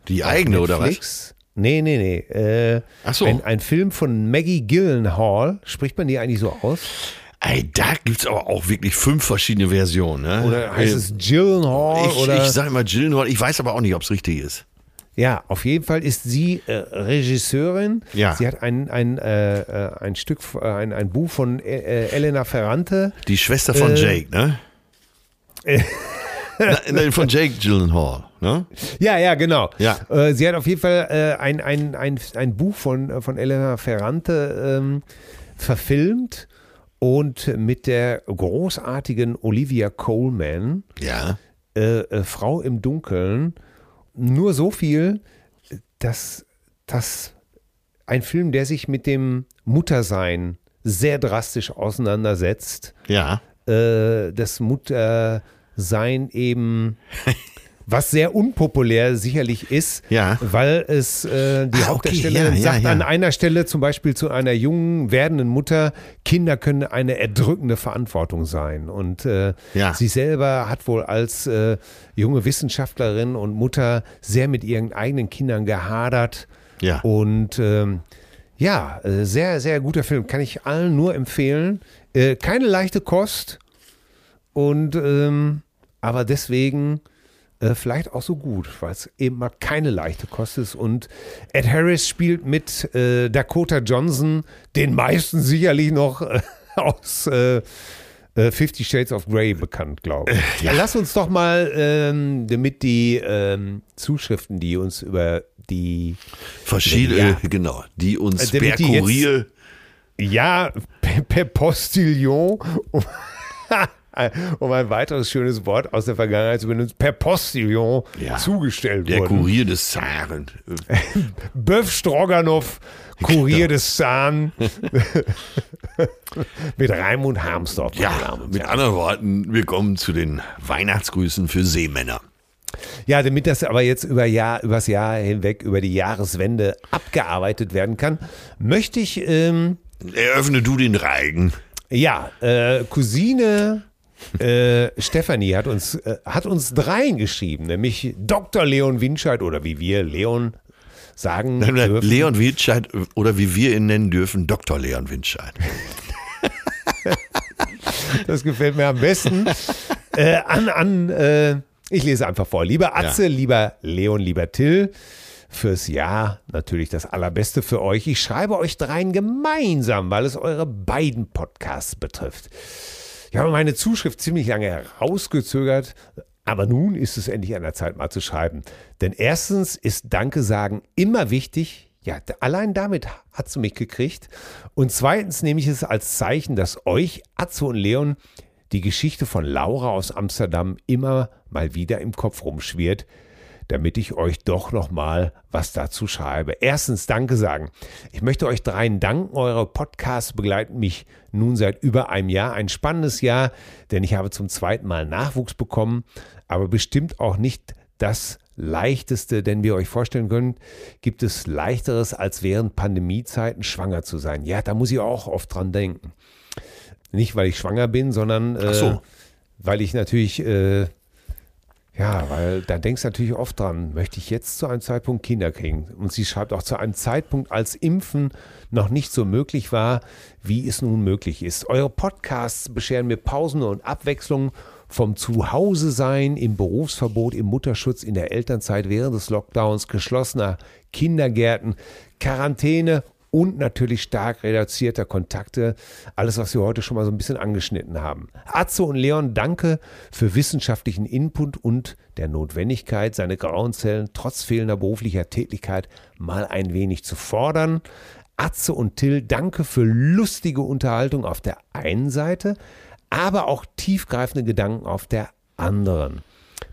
Die eigene, oder was? Nee, nee, nee. Äh, Ach so. ein, ein Film von Maggie Gyllenhaal. Spricht man die eigentlich so aus? Ey, da gibt's aber auch wirklich fünf verschiedene Versionen, ne? Oder heißt Äh, es Gyllenhaal? ich, oder? ich sag immer Gyllenhaal, ich weiß aber auch nicht, ob's richtig ist. Ja, auf jeden Fall ist sie äh, Regisseurin. Ja. Sie hat ein, ein, äh, äh, ein Stück, äh, ein, ein Buch von Elena Ferrante. Die Schwester von Jake, ne? [LAUGHS] [LAUGHS] Nein, von Jake Gyllenhaal, ne? Ja, ja, genau. Ja. Äh, sie hat auf jeden Fall äh, ein, ein, ein, ein Buch von, äh, von Elena Ferrante ähm, verfilmt und mit der großartigen Olivia Coleman, Ja. äh, äh, Frau im Dunkeln, nur so viel, dass, dass ein Film, der sich mit dem Muttersein sehr drastisch auseinandersetzt, Ja. äh, das Muttersein eben, was sehr unpopulär sicherlich ist, Ja. weil es äh, die Ah, okay, Hauptdarstellerin ja, ja, sagt ja. an einer Stelle zum Beispiel zu einer jungen werdenden Mutter, Kinder können eine erdrückende Verantwortung sein. Und äh, sie selber hat wohl als äh, junge Wissenschaftlerin und Mutter sehr mit ihren eigenen Kindern gehadert. Und ähm, ja, äh, sehr, sehr guter Film. Kann ich allen nur empfehlen. Äh, keine leichte Kost. Und ähm, aber deswegen äh, vielleicht auch so gut, weil es eben mal keine leichte Kost ist. Und Ed Harris spielt mit äh, Dakota Johnson, den meisten sicherlich noch äh, [LAUGHS] aus äh, äh, Fifty Shades of Grey bekannt, glaube ich. Ja. Lass uns doch mal, ähm, damit die ähm, Zuschriften, die uns über die Verschiedene, Ja. genau, die uns Äh, per Kurier, Ja, per, per Postillon. [LAUGHS] [LAUGHS] Um, ein weiteres schönes Wort aus der Vergangenheit zu benutzen, per Postillon Ja. zugestellt der wurden. Kurier des Zaren. [LAUGHS] Böf Stroganoff, Kurier des Zahn. [LAUGHS] Mit Raimund Harmsdorf, Ja, mit anderen Worten, wir kommen zu den Weihnachtsgrüßen für Seemänner. Ja, damit das aber jetzt über Jahr, übers Jahr hinweg, über die Jahreswende abgearbeitet werden kann, möchte ich ähm, Eröffne du den Reigen. Ja, äh, Cousine äh, Stefanie hat uns, äh, hat uns dreien geschrieben, nämlich Dr. Leon Winscheid oder wie wir Leon sagen dürfen. Leon Windscheid oder wie wir ihn nennen dürfen, Dr. Leon Windscheid. [LAUGHS] Das gefällt mir am besten. äh, an, an, äh, ich lese einfach vor. Lieber Atze, lieber Leon, lieber Till, fürs Jahr natürlich das Allerbeste für euch. Ich schreibe euch dreien gemeinsam, weil es eure beiden Podcasts betrifft. Ich habe meine Zuschrift ziemlich lange herausgezögert, aber nun ist es endlich an der Zeit, mal zu schreiben. Denn erstens ist Danke sagen immer wichtig. Ja, allein damit hat sie mich gekriegt. Und zweitens nehme ich es als Zeichen, dass euch, Atze und Leon, die Geschichte von Laura aus Amsterdam immer mal wieder im Kopf rumschwirrt, damit ich euch doch noch mal was dazu schreibe. Erstens Danke sagen. Ich möchte euch dreien danken. Eure Podcasts begleiten mich nun seit über einem Jahr. Ein spannendes Jahr, denn ich habe zum zweiten Mal Nachwuchs bekommen, aber bestimmt auch nicht das leichteste, denn wie ihr euch vorstellen könnt, gibt es leichteres als während Pandemiezeiten schwanger zu sein. Ja, da muss ich auch oft dran denken. Nicht, weil ich schwanger bin, sondern äh, so. weil ich natürlich, äh, ja, weil da denkst du natürlich oft dran, möchte ich jetzt zu einem Zeitpunkt Kinder kriegen? Und sie schreibt auch zu einem Zeitpunkt, als Impfen noch nicht so möglich war, wie es nun möglich ist. Eure Podcasts bescheren mir Pausen und Abwechslungen vom Zuhause sein, im Berufsverbot, im Mutterschutz, in der Elternzeit während des Lockdowns, geschlossener Kindergärten, Quarantäne und natürlich stark reduzierter Kontakte. Alles, was wir heute schon mal so ein bisschen angeschnitten haben. Atze und Leon, danke für wissenschaftlichen Input und der Notwendigkeit, seine grauen Zellen trotz fehlender beruflicher Tätigkeit mal ein wenig zu fordern. Atze und Till, danke für lustige Unterhaltung auf der einen Seite, aber auch tiefgreifende Gedanken auf der anderen.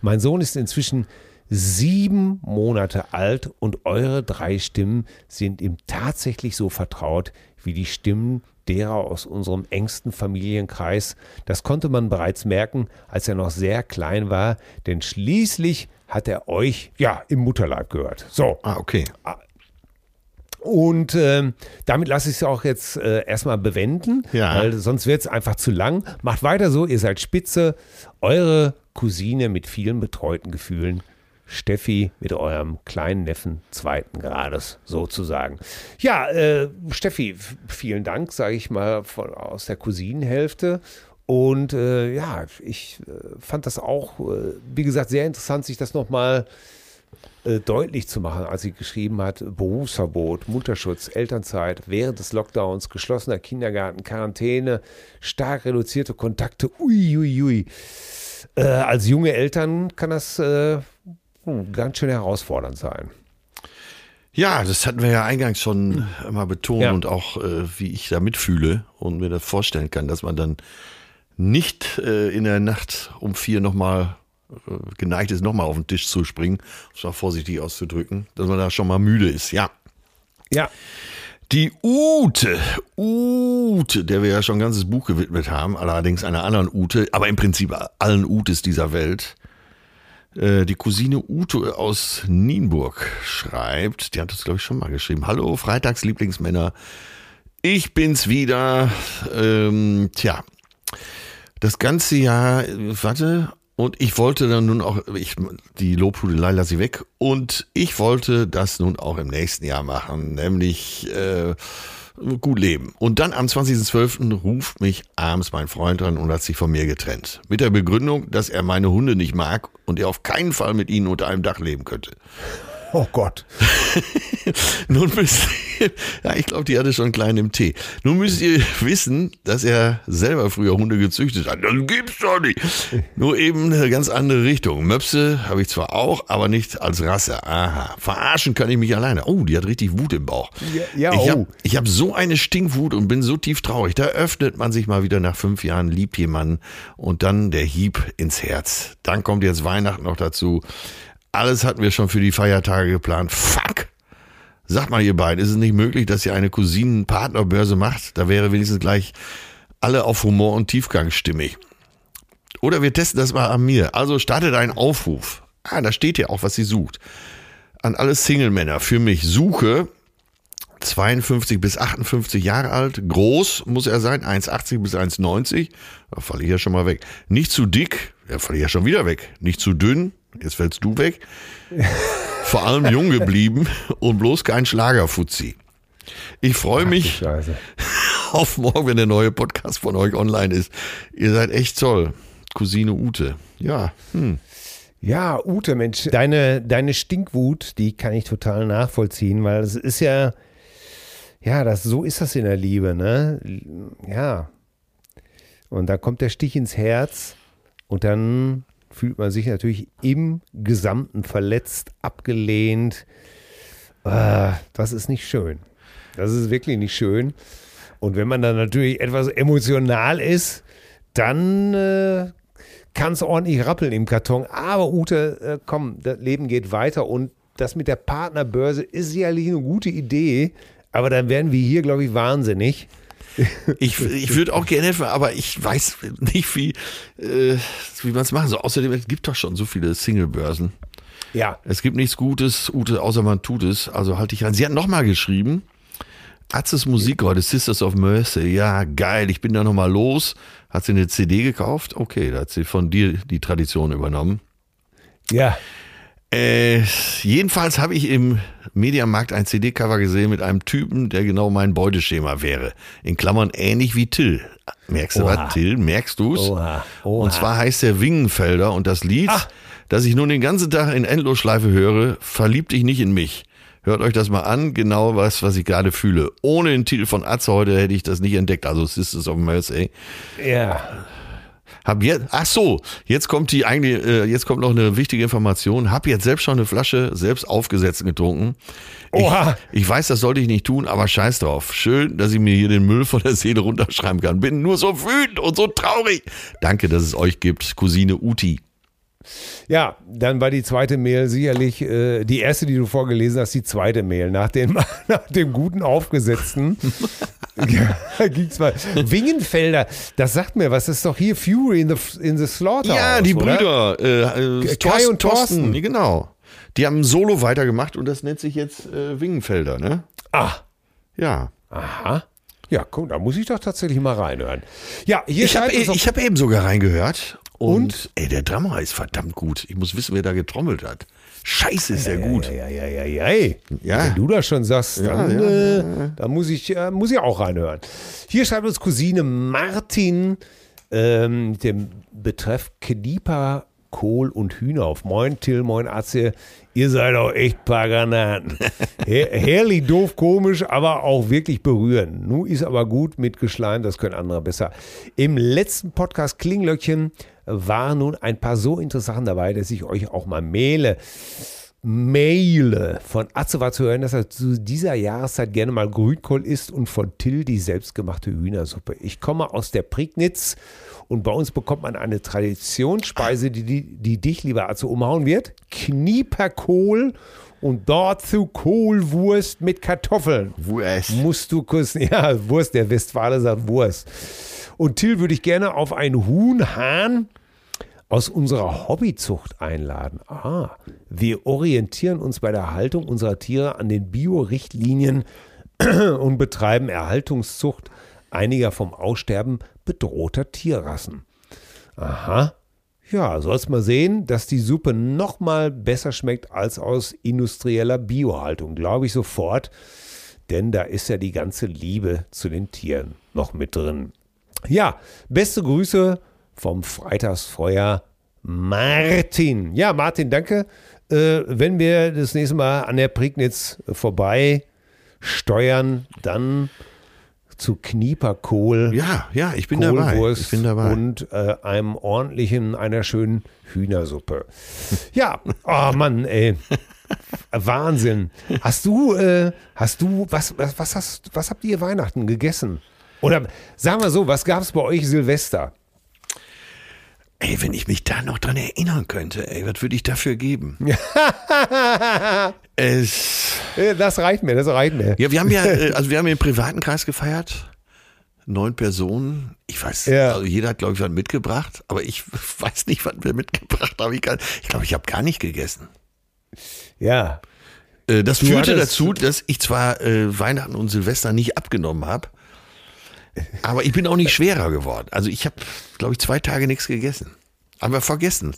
Mein Sohn ist inzwischen sieben Monate alt und eure drei Stimmen sind ihm tatsächlich so vertraut wie die Stimmen derer aus unserem engsten Familienkreis. Das konnte man bereits merken, als er noch sehr klein war, denn schließlich hat er euch ja im Mutterleib gehört. So, Ah, okay. und ähm, damit lasse ich es auch jetzt äh, erstmal bewenden, Ja. weil sonst wird es einfach zu lang. Macht weiter so, ihr seid spitze. Eure Cousine mit vielen betreuten Gefühlen. Steffi mit eurem kleinen Neffen zweiten Grades sozusagen. Ja, äh, Steffi, vielen Dank, sage ich mal, von, aus der Cousinenhälfte. Und äh, ja, ich äh, fand das auch, äh, wie gesagt, sehr interessant, sich das nochmal äh, deutlich zu machen, als sie geschrieben hat, Berufsverbot, Mutterschutz, Elternzeit, während des Lockdowns, geschlossener Kindergarten, Quarantäne, stark reduzierte Kontakte, ui, ui, ui. Äh, als junge Eltern kann das ganz schön herausfordernd sein. Ja, das hatten wir ja eingangs schon mal betont Ja. und auch, äh, wie ich da mitfühle und mir das vorstellen kann, dass man dann nicht äh, in der Nacht um vier nochmal äh, geneigt ist, nochmal auf den Tisch zu springen, um es mal vorsichtig auszudrücken, dass man da schon mal müde ist. Ja. Ja, Die Ute, Ute, der wir ja schon ein ganzes Buch gewidmet haben, allerdings einer anderen Ute, aber im Prinzip allen Utes dieser Welt. Äh, Die Cousine Ute aus Nienburg schreibt, die hat das glaube ich schon mal geschrieben. Hallo, Freitags Lieblingsmänner. Ich bin's wieder. Ähm, tja, das ganze Jahr, warte, und ich wollte dann nun auch, ich, die Lobhudelei lasse ich weg, und ich wollte das nun auch im nächsten Jahr machen, nämlich äh, gut leben. Und dann am 20.12. ruft mich abends mein Freund an und hat sich von mir getrennt. Mit der Begründung, dass er meine Hunde nicht mag und er auf keinen Fall mit ihnen unter einem Dach leben könnte. Oh Gott. [LAUGHS] Nun müsst ihr, ja, ich glaube, die hatte schon kleinen im Tee. Nun müsst ihr wissen, dass er selber früher Hunde gezüchtet hat. Das gibt's doch nicht. Nur eben eine ganz andere Richtung. Möpse habe ich zwar auch, aber nicht als Rasse. Aha. Verarschen kann ich mich alleine. Oh, die hat richtig Wut im Bauch. Ja, ja, ich oh. habe ich hab so eine Stinkwut und bin so tief traurig. Da öffnet man sich mal wieder nach fünf Jahren, liebt jemanden und dann der Hieb ins Herz. Dann kommt jetzt Weihnachten noch dazu. Alles hatten wir schon für die Feiertage geplant. Fuck! Sagt mal, ihr beiden, ist es nicht möglich, dass ihr eine Cousinen-Partnerbörse macht? Da wäre wenigstens gleich alle auf Humor und Tiefgang stimmig. Oder wir testen das mal an mir. Also startet einen Aufruf. Ah, da steht ja auch, was sie sucht. An alle Single-Männer. Für mich suche 52 bis 58 Jahre alt. Groß muss er sein, 1,80 bis 1,90. Da falle ich ja schon mal weg. Nicht zu dick, ja, falle ich ja schon wieder weg. Nicht zu dünn, jetzt fällst du weg. Vor allem jung geblieben und bloß kein Schlagerfuzzi. Ich freue mich [LAUGHS] auf morgen, wenn der neue Podcast von euch online ist. Ihr seid echt toll. Cousine Ute. Ja, hm. Ja, Ute, Mensch, deine, deine Stinkwut, die kann ich total nachvollziehen, weil es ist ja, ja, das, so ist das in der Liebe, ne? Ja. Und da kommt der Stich ins Herz und dann fühlt man sich natürlich im Gesamten verletzt, abgelehnt. Ah, das ist nicht schön. Das ist wirklich nicht schön. Und wenn man dann natürlich etwas emotional ist, dann äh, kann es ordentlich rappeln im Karton. Aber Ute, äh, komm, das Leben geht weiter und das mit der Partnerbörse ist sicherlich eine gute Idee, aber dann werden wir hier, glaube ich, wahnsinnig. Ich, ich würde auch gerne helfen, aber ich weiß nicht, wie, äh, wie man es machen soll. Außerdem, es gibt doch schon so viele Singlebörsen. Ja, Es gibt nichts Gutes, Ute, außer man tut es. Also halte ich an. Sie hat nochmal geschrieben. Atzes Musik heute, Sisters of Mercy. Ja, geil. Ich bin da nochmal los. Hat sie eine CD gekauft? Okay, da hat sie von dir die Tradition übernommen. Ja. Äh, jedenfalls habe ich im Mediamarkt ein CD-Cover gesehen mit einem Typen, der genau mein Beuteschema wäre. In Klammern ähnlich wie Till. Merkst du Oha. was, Till? Merkst du's? Oha, oha. Und zwar heißt der Wingenfelder und das Lied, das ich nun den ganzen Tag in Endlosschleife höre, verliebt dich nicht in mich. Hört euch das mal an, genau was, was ich gerade fühle. Ohne den Titel von Atze heute hätte ich das nicht entdeckt, also Sisters of Mercy. Ja. Hab jetzt, ach so, jetzt kommt die eigentlich, äh, jetzt kommt noch eine wichtige Information. Hab jetzt selbst schon eine Flasche selbst aufgesetzt getrunken. Oha. Ich, ich weiß, das sollte ich nicht tun, aber scheiß drauf. Schön, dass ich mir hier den Müll von der Seele runterschreiben kann. Bin nur so wütend und so traurig. Danke, dass es euch gibt, Cousine Uti. Ja, dann war die zweite Mail sicherlich äh, die erste, die du vorgelesen hast, die zweite Mail. Nach dem, [LAUGHS] nach dem guten aufgesetzten [LAUGHS] ja, [LAUGHS] ging's mal. Wingenfelder, das sagt mir was, das ist doch hier Fury in the, in the Slaughter. Ja, die Brüder. Äh, äh, Kai und Thorsten. Genau. Die haben ein Solo weitergemacht und das nennt sich jetzt äh, Wingenfelder, ne? Ah, Ja. aha. Ja, guck, da muss ich doch tatsächlich mal reinhören. Ja, hier Ich habe ich hab eben sogar reingehört. Und, ey, der Drummer ist verdammt gut. Ich muss wissen, wer da getrommelt hat. Scheiße, ist der gut. Ja, ja, ja, ja, ja. Ja. Wenn du das schon sagst, dann, ja, äh, dann muss, ich, äh, muss ich auch reinhören. Hier schreibt uns Cousine Martin ähm, mit dem Betreff Knieper, Kohl und Hühner auf. Moin Till, moin Atze. Ihr seid auch echt paar Granaten. [LAUGHS] Her herrlich doof, komisch, aber auch wirklich berührend. Nu ist aber gut mit Geschleim, das können andere besser. Im letzten Podcast Klinglöckchen waren nun ein paar so interessante dabei, dass ich euch auch mal maile. Maile von Atze war zu hören, dass er zu dieser Jahreszeit gerne mal Grünkohl isst und von Till die selbstgemachte Hühnersuppe. Ich komme aus der Prignitz und bei uns bekommt man eine Traditionsspeise, die, die, die dich, lieber Atze, umhauen wird. Knieperkohl und dazu Kohlwurst mit Kartoffeln. Wurst. Musst du küssen. [LAUGHS] Ja, Wurst, der Westfale sagt Wurst. Und Till würde ich gerne auf einen Huhnhahn aus unserer Hobbyzucht einladen. Ah, wir orientieren uns bei der Haltung unserer Tiere an den Bio-Richtlinien [CLEARS THROAT] und betreiben Erhaltungszucht einiger vom Aussterben bedrohter Tierrassen. Aha. Ja, sollst mal sehen, dass die Suppe noch mal besser schmeckt als aus industrieller Biohaltung. Glaube ich sofort, denn da ist ja die ganze Liebe zu den Tieren noch mit drin. Ja, beste Grüße vom Freitagsfeuer Martin. Ja, Martin, danke. Äh, wenn wir das nächste Mal an der Prignitz vorbei steuern, dann zu Knieperkohl. Ja, ja, ich bin dabei. Kohlwurst Ich bin dabei. und äh, einem ordentlichen, einer schönen Hühnersuppe. [LAUGHS] Ja, oh Mann, ey. Wahnsinn. Hast du, äh, hast du, was, was, was, hast, was habt ihr Weihnachten gegessen? Oder sagen wir so, was gab es bei euch Silvester? Ey, wenn ich mich da noch dran erinnern könnte, ey, was würde ich dafür geben? [LAUGHS] es, Das reicht mir, das reicht mir. ja, wir haben ja, [LAUGHS] äh, also wir haben im privaten Kreis gefeiert. Neun Personen. Ich weiß, Ja. also jeder hat, glaube ich, was mitgebracht, aber ich [LAUGHS] weiß nicht, was wir mitgebracht haben. Ich, kann- ich glaube, ich habe gar nicht gegessen. Ja. Äh, Das Du führte dazu, dass ich zwar äh, Weihnachten und Silvester nicht abgenommen habe, aber ich bin auch nicht schwerer geworden. Also ich habe, glaube ich, zwei Tage nichts gegessen. Haben wir vergessen.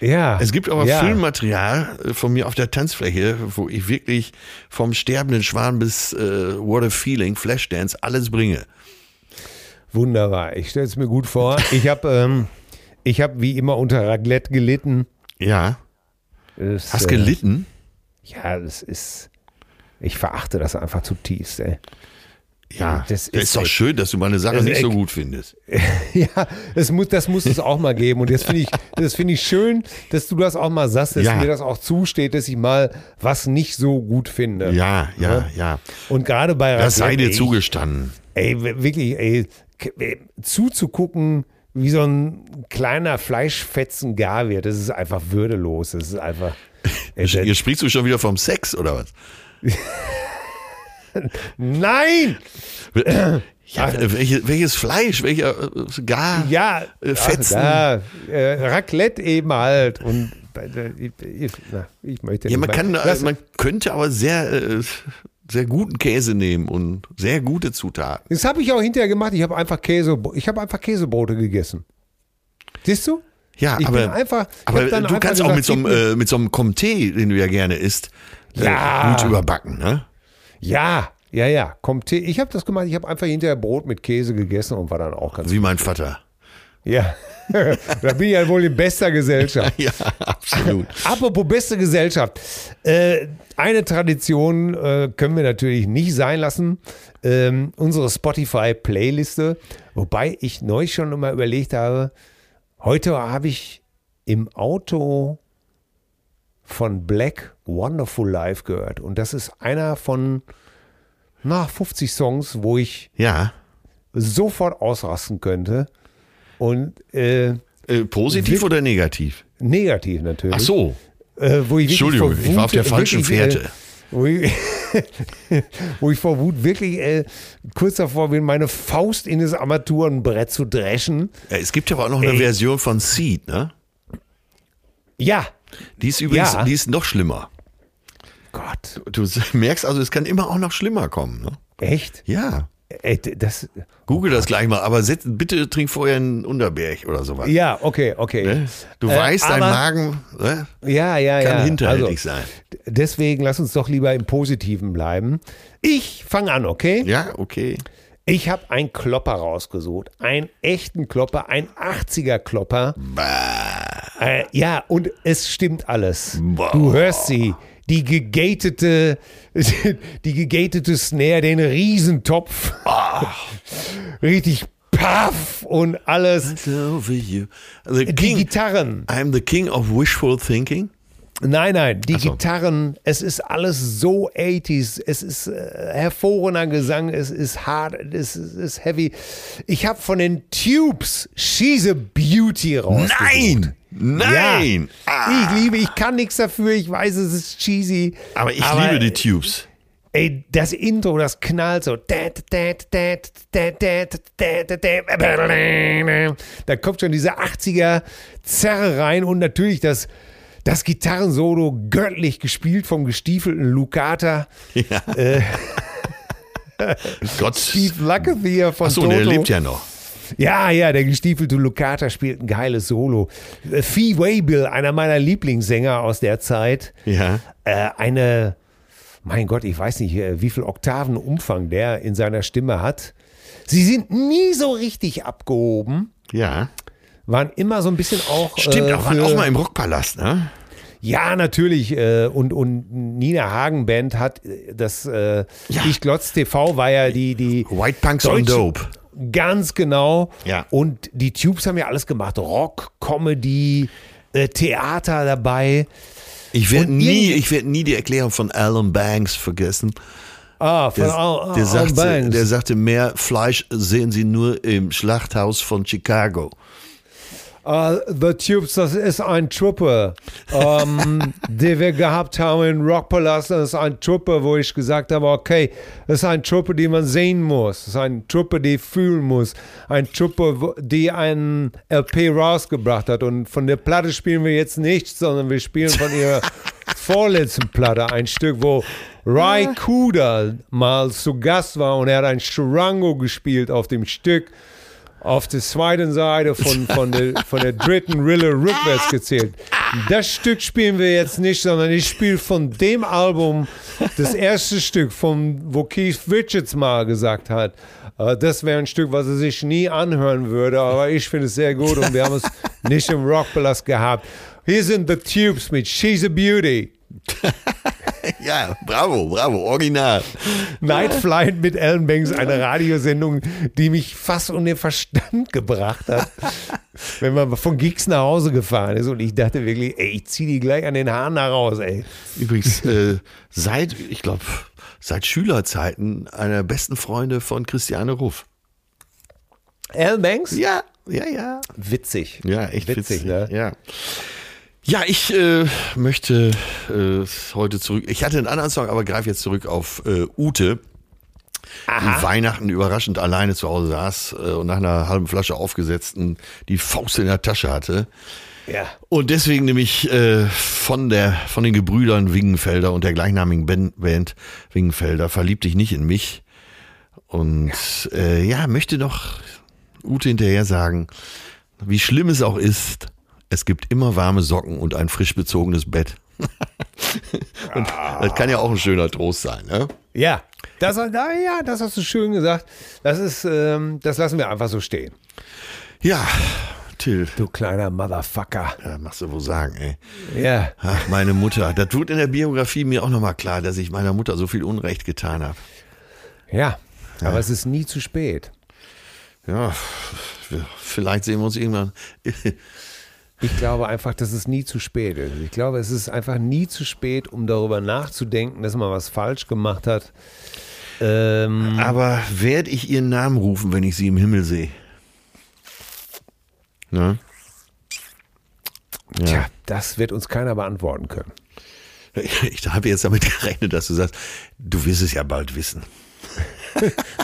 Ja. Es gibt aber ja. Filmmaterial äh, von mir auf der Tanzfläche, wo ich wirklich vom sterbenden Schwan bis äh, What a Feeling, Flashdance, alles bringe. Wunderbar. Ich stelle es mir gut vor. Ich habe ähm, ich wie immer unter Raclette gelitten. Ja. Es, Hast äh, gelitten? Ja, das ist. Ich verachte das einfach zutiefst, ey. Ja. das Das ist ist, doch schön, dass du meine Sache nicht so gut findest. [LAUGHS] Ja, es muss, das muss es auch mal geben. Und das finde ich, das finde ich schön, dass du das auch mal sagst, dass Ja. mir das auch zusteht, dass ich mal was nicht so gut finde. Ja, ja, ja. Und gerade bei Das sei dir ey, zugestanden. Ey, wirklich, ey, zuzugucken, wie so ein kleiner Fleischfetzen gar wird, das ist einfach würdelos. Das ist einfach. [LAUGHS] Ey, Hier sprichst du schon wieder vom Sex, oder was? [LAUGHS] [LAUGHS] nein! Ja, äh, welche, welches Fleisch, welcher äh, gar Ja, äh, Fetzen. Da, äh, Raclette eben halt. Und äh, ich, na, ich möchte Ja, man kann, Lass- man könnte aber sehr äh, sehr guten Käse nehmen und sehr gute Zutaten. Das habe ich auch hinterher gemacht. Ich habe einfach Käse, ich habe einfach Käsebrote gegessen. Siehst du? Ja, Ich aber, einfach- aber du einfach kannst auch gesagt, mit so, einem, äh, mit so einem Comté, den du ja gerne isst, Ja. gut überbacken, ne? Ja, ja, ja. Kommt, ich habe das gemacht. Ich habe einfach hinterher Brot mit Käse gegessen und war dann auch ganz. Wie mein Vater. Ja, [LAUGHS] da bin ich ja wohl in bester Gesellschaft. [LAUGHS] Ja, absolut. [LAUGHS] Apropos beste Gesellschaft. Äh, eine Tradition äh, können wir natürlich nicht sein lassen. Ähm, unsere Spotify-Playliste. Wobei ich neulich schon immer überlegt habe, heute habe ich im Auto von Black Wonderful Life gehört. Und das ist einer von na, 50 Songs, wo ich Ja. sofort ausrasten könnte. Und äh, Äh, positiv oder negativ? negativ natürlich. Ach so. Äh, wo ich Entschuldigung, vor ich war auf der Wut falschen wirklich, Fährte. Äh, wo, ich, [LAUGHS] wo ich vor Wut wirklich äh, kurz davor bin, meine Faust in das Armaturenbrett zu dreschen. Ja, es gibt aber auch noch eine Ey. Version von Seed, ne? Ja. Die ist übrigens, Ja. die ist noch schlimmer. Gott. Du [LAUGHS] merkst also, es kann immer auch noch schlimmer kommen, ne? Echt? Ja. Ey, das. Google das gleich mal, aber setz, bitte trink vorher einen Unterberg oder sowas. Ja, okay, okay. Ne? Du Äh, weißt, dein Magen ne, Ja, ja, kann ja. hinterhältig Also, sein. Deswegen lass uns doch lieber im Positiven bleiben. Ich fange an, okay? Ja, okay. Ich habe einen Klopper rausgesucht. Einen echten Klopper, ein 80er Klopper. Äh, ja, und es stimmt alles. Boah. Du hörst sie. Die gegatete, [LAUGHS] die gegatete Snare, den Riesentopf. [LAUGHS] Richtig paff und alles. The Die king, Gitarren. I'm the king of wishful thinking. Nein, nein, die so. Gitarren, es ist alles so 80s, es ist äh, hervorragender Gesang, es ist hart, es ist, ist heavy. Ich habe von den Tubes She's a Beauty rausgesucht. Nein! Nein! Ja, Ah. ich liebe, ich kann nichts dafür, ich weiß, es ist cheesy. Aber ich liebe die Tubes. Ey, das Intro, das knallt so. Da kommt schon diese 80er Zerre rein und natürlich das, das Gitarrensolo göttlich gespielt vom gestiefelten Lucata. Ja. [LAUGHS] Gott. Steve Lukather von Achso, Toto. der lebt ja noch. Ja, ja, der gestiefelte Lucata spielt ein geiles Solo. Äh, Fee Waybill, einer meiner Lieblingssänger aus der Zeit. Ja. Äh, eine, mein Gott, ich weiß nicht, äh, wie viel Oktaven Umfang der in seiner Stimme hat. Sie sind nie so richtig abgehoben, Ja. Waren immer so ein bisschen auch. Stimmt, äh, auch, waren auch mal im Rockpalast, ne? Ja, natürlich. Äh, und, und Nina Hagen Band hat äh, das äh, Ja. Ich Glotz TV war ja die, die White Punks on Deutsche- Dope. Ganz genau. Ja. Und die Tubes haben ja alles gemacht. Rock, Comedy, Theater dabei. Ich werde nie, ich werde nie die Erklärung von Alan Banks vergessen. Ah, von Der, Al- der, Al sagte, Banks. der sagte, mehr Fleisch sehen Sie nur im Schlachthaus von Chicago. Uh, the Tubes, das ist ein Truppe, ähm, [LAUGHS] den wir gehabt haben in Rockpalast. Das ist ein Truppe, wo ich gesagt habe, okay, das ist ein Truppe, die man sehen muss. Das ist eine Truppe, die fühlen muss. Ein Truppe, die einen LP rausgebracht hat. Und von der Platte spielen wir jetzt nichts, sondern wir spielen von ihrer [LAUGHS] vorletzten Platte ein Stück, wo Ray Kuda mal zu Gast war und er hat ein Charango gespielt auf dem Stück auf der zweiten Seite von, von, der, von der dritten Rille rückwärts gezählt. Das Stück spielen wir jetzt nicht, sondern ich spiele von dem Album das erste Stück, von, wo Keith Richards mal gesagt hat, äh, das wäre ein Stück, was er sich nie anhören würde, aber ich finde es sehr gut und wir haben es nicht im Rockpalast gehabt. Hier sind The Tubes mit She's a Beauty. [LAUGHS] [LAUGHS] Ja, bravo, bravo, original. Night Flight mit Alan Banks, eine Radiosendung, die mich fast um den Verstand gebracht hat, [LAUGHS] wenn man von Gigs nach Hause gefahren ist und ich dachte wirklich, ey, ich zieh die gleich an den Haaren nach raus, ey. Übrigens, [LAUGHS] äh, seit, ich glaube, seit Schülerzeiten einer der besten Freunde von Christiane Ruff. Alan Banks? Ja, ja, ja. Witzig. Ja, echt witzig, ne? Ja. Ja, ich äh, möchte äh, heute zurück. Ich hatte einen anderen Song, aber greife jetzt zurück auf äh, Ute, die Weihnachten überraschend alleine zu Hause saß äh, und nach einer halben Flasche aufgesetzten die Faust in der Tasche hatte. Ja. Und deswegen nämlich äh, von der von den Gebrüdern Wingenfelder und der gleichnamigen Ben- Band Wingenfelder verlieb dich nicht in mich. Und äh, ja, möchte noch Ute hinterher sagen, wie schlimm es auch ist, es gibt immer warme Socken und ein frisch bezogenes Bett. [LAUGHS] und das kann ja auch ein schöner Trost sein, ne? Ja, das, na ja, das hast du schön gesagt. Das ist, ähm, das lassen wir einfach so stehen. Ja, Till, Du kleiner Motherfucker. ja, machst du wohl sagen, ey. Ja. Ach, meine Mutter. Das tut in der Biografie mir auch nochmal klar, dass ich meiner Mutter so viel Unrecht getan habe. Ja. Aber es ist nie zu spät. Ja, vielleicht sehen wir uns irgendwann. [LAUGHS] Ich glaube einfach, dass es nie zu spät ist. Ich glaube, es ist einfach nie zu spät, um darüber nachzudenken, dass man was falsch gemacht hat. Ähm, Aber werde ich ihren Namen rufen, wenn ich sie im Himmel sehe? Ne? Ja. Tja, das wird uns keiner beantworten können. [LAUGHS] Ich habe jetzt damit [LAUGHS] gerechnet, dass du sagst, du wirst es ja bald wissen.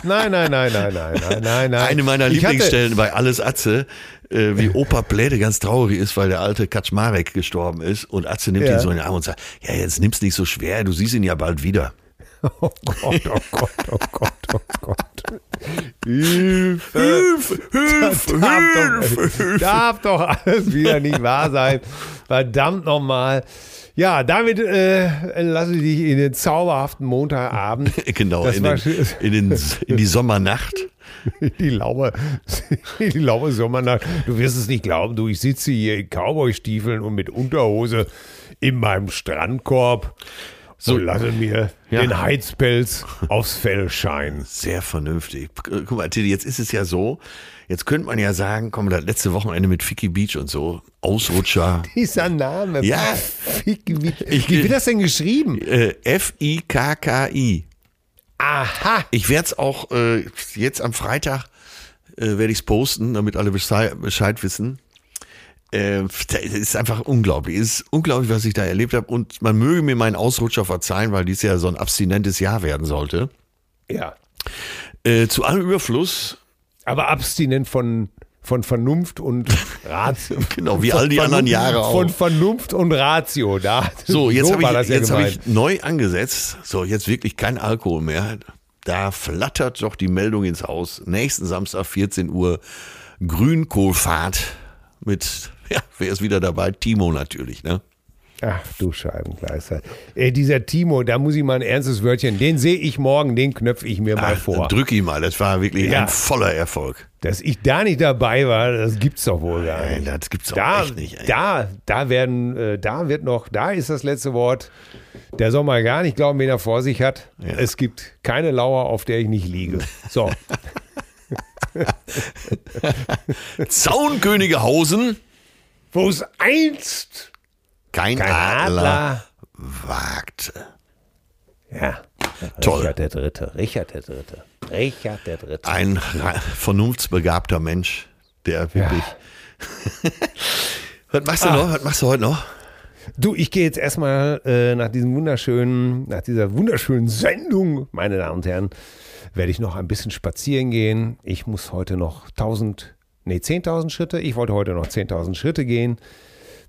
Nein, [LAUGHS] nein, nein, nein, nein, nein, nein, nein. Eine meiner Ich hatte- Lieblingsstellen bei Alles Atze, äh, wie Opa Pläde ganz traurig ist, weil der alte Kaczmarek gestorben ist und Atze nimmt Ja. ihn so in den Arm und sagt, ja, jetzt nimm's nicht so schwer, du siehst ihn ja bald wieder. [LAUGHS] Oh Gott, oh Gott, oh Gott, oh Gott. Hilfe. Hilfe, Hilfe, [LAUGHS] Darf doch, [LAUGHS] darf doch alles wieder nicht wahr sein. Verdammt nochmal. Ja, damit äh, lasse ich dich in den zauberhaften Montagabend. Genau, in, den, in, den, in die Sommernacht. [LAUGHS] Die laue, die laue Sommernacht. Du wirst es nicht glauben, du, ich sitze hier in Cowboystiefeln und mit Unterhose in meinem Strandkorb so lasse mir Ja. den Heizpelz aufs Fell scheinen. Sehr vernünftig. Guck mal, Tilly, jetzt ist es ja so, jetzt könnte man ja sagen, komm, das letzte Wochenende mit Ficky Beach und so, Ausrutscher. [LAUGHS] Dieser Name. Ja. Fick, wie, Ich- wie wird das denn geschrieben? Äh, F-I-K-K-I. Aha. Ich werde es auch äh, jetzt am Freitag äh, werde ich es posten, damit alle Bescheid, wissen. Äh, ist einfach unglaublich. Es ist unglaublich, was ich da erlebt habe. Und man möge mir meinen Ausrutscher verzeihen, weil dies ja so ein abstinentes Jahr werden sollte. Ja. Äh, zu allem Überfluss, Aber abstinent von, von Vernunft und [LAUGHS] Ratio. Genau, wie Von all die anderen Jahre auch. Von Vernunft und Ratio. Da, So, jetzt habe ich, ja jetzt hab ich neu angesetzt. So, jetzt wirklich kein Alkohol mehr. Da flattert doch die Meldung ins Haus. Nächsten Samstag, 14 Uhr, Grünkohlfahrt mit, [LAUGHS] ja, wer ist wieder dabei? Timo natürlich, ne? Ach du Scheibenkleister. Ey, dieser Timo, da muss ich mal ein ernstes Wörtchen, den sehe ich morgen, den knöpfe ich mir mal vor. Drück ihn mal, das war wirklich Ja. ein voller Erfolg. Dass ich da nicht dabei war, das gibt's doch wohl gar Nein, nicht. das gibt's auch Da, echt nicht. Ey. da, da werden, äh, da wird noch, da ist das letzte Wort. Der soll mal gar nicht glauben, wen er vor sich hat. Es gibt keine Lauer, auf der ich nicht liege. So, [LAUGHS] Zaunkönigehausen, wo es einst kein, kein Adler, Adler. wagte. Ja. Toll. Richard der Dritte, Richard der Dritte, Richard der Dritte. Ein vernunftsbegabter Mensch, der wirklich. [LAUGHS] Was machst du Ah. noch? Was machst du heute noch? Du, ich gehe jetzt erstmal äh, nach diesem wunderschönen, nach dieser wunderschönen Sendung, meine Damen und Herren, werde ich noch ein bisschen spazieren gehen. Ich muss heute noch 1000, nee, 10.000 Schritte. Ich wollte heute noch 10.000 Schritte gehen.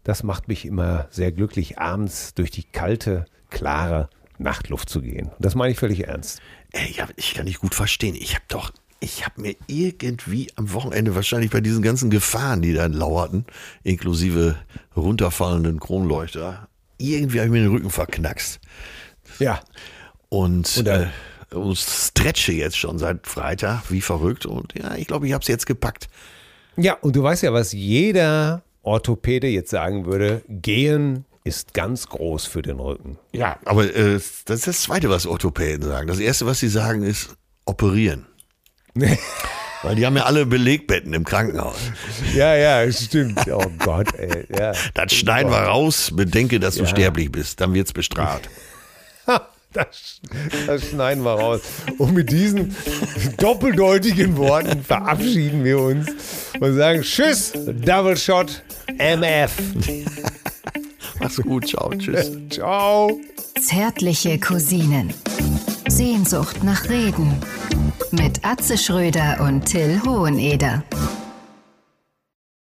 Das macht mich immer sehr glücklich, abends durch die kalte, klare Nachtluft zu gehen. Und das meine ich völlig ernst. Ey, ja, ich kann nicht gut verstehen. Ich habe doch, ich habe mir irgendwie am Wochenende wahrscheinlich bei diesen ganzen Gefahren, die da lauerten, inklusive runterfallenden Kronleuchter, irgendwie habe ich mir den Rücken verknackst. Ja. Und, Und, äh, und stretche jetzt schon seit Freitag, wie verrückt. Und ja, ich glaube, ich habe es jetzt gepackt. Ja, und du weißt ja, was jeder Orthopäde jetzt sagen würde, gehen ist ganz groß für den Rücken. Ja, aber äh, das ist das Zweite, was Orthopäden sagen. Das Erste, was sie sagen, ist operieren. [LAUGHS] Weil die haben ja alle Belegbetten im Krankenhaus. Ja, ja, stimmt. Oh Gott, ey. Ja. Das schneiden wir raus, bedenke, dass du Ja. sterblich bist. Dann wird's bestraft. [LAUGHS] [LAUGHS] Das, das schneiden wir raus. Und mit diesen doppeldeutigen Worten verabschieden wir uns und sagen Tschüss, Double Shot, MF. [LAUGHS] Mach's gut, ciao, tschüss. [LAUGHS] Ciao. Zärtliche Cousinen. Sehnsucht nach Reden. Mit Atze Schröder und Till Hoheneder.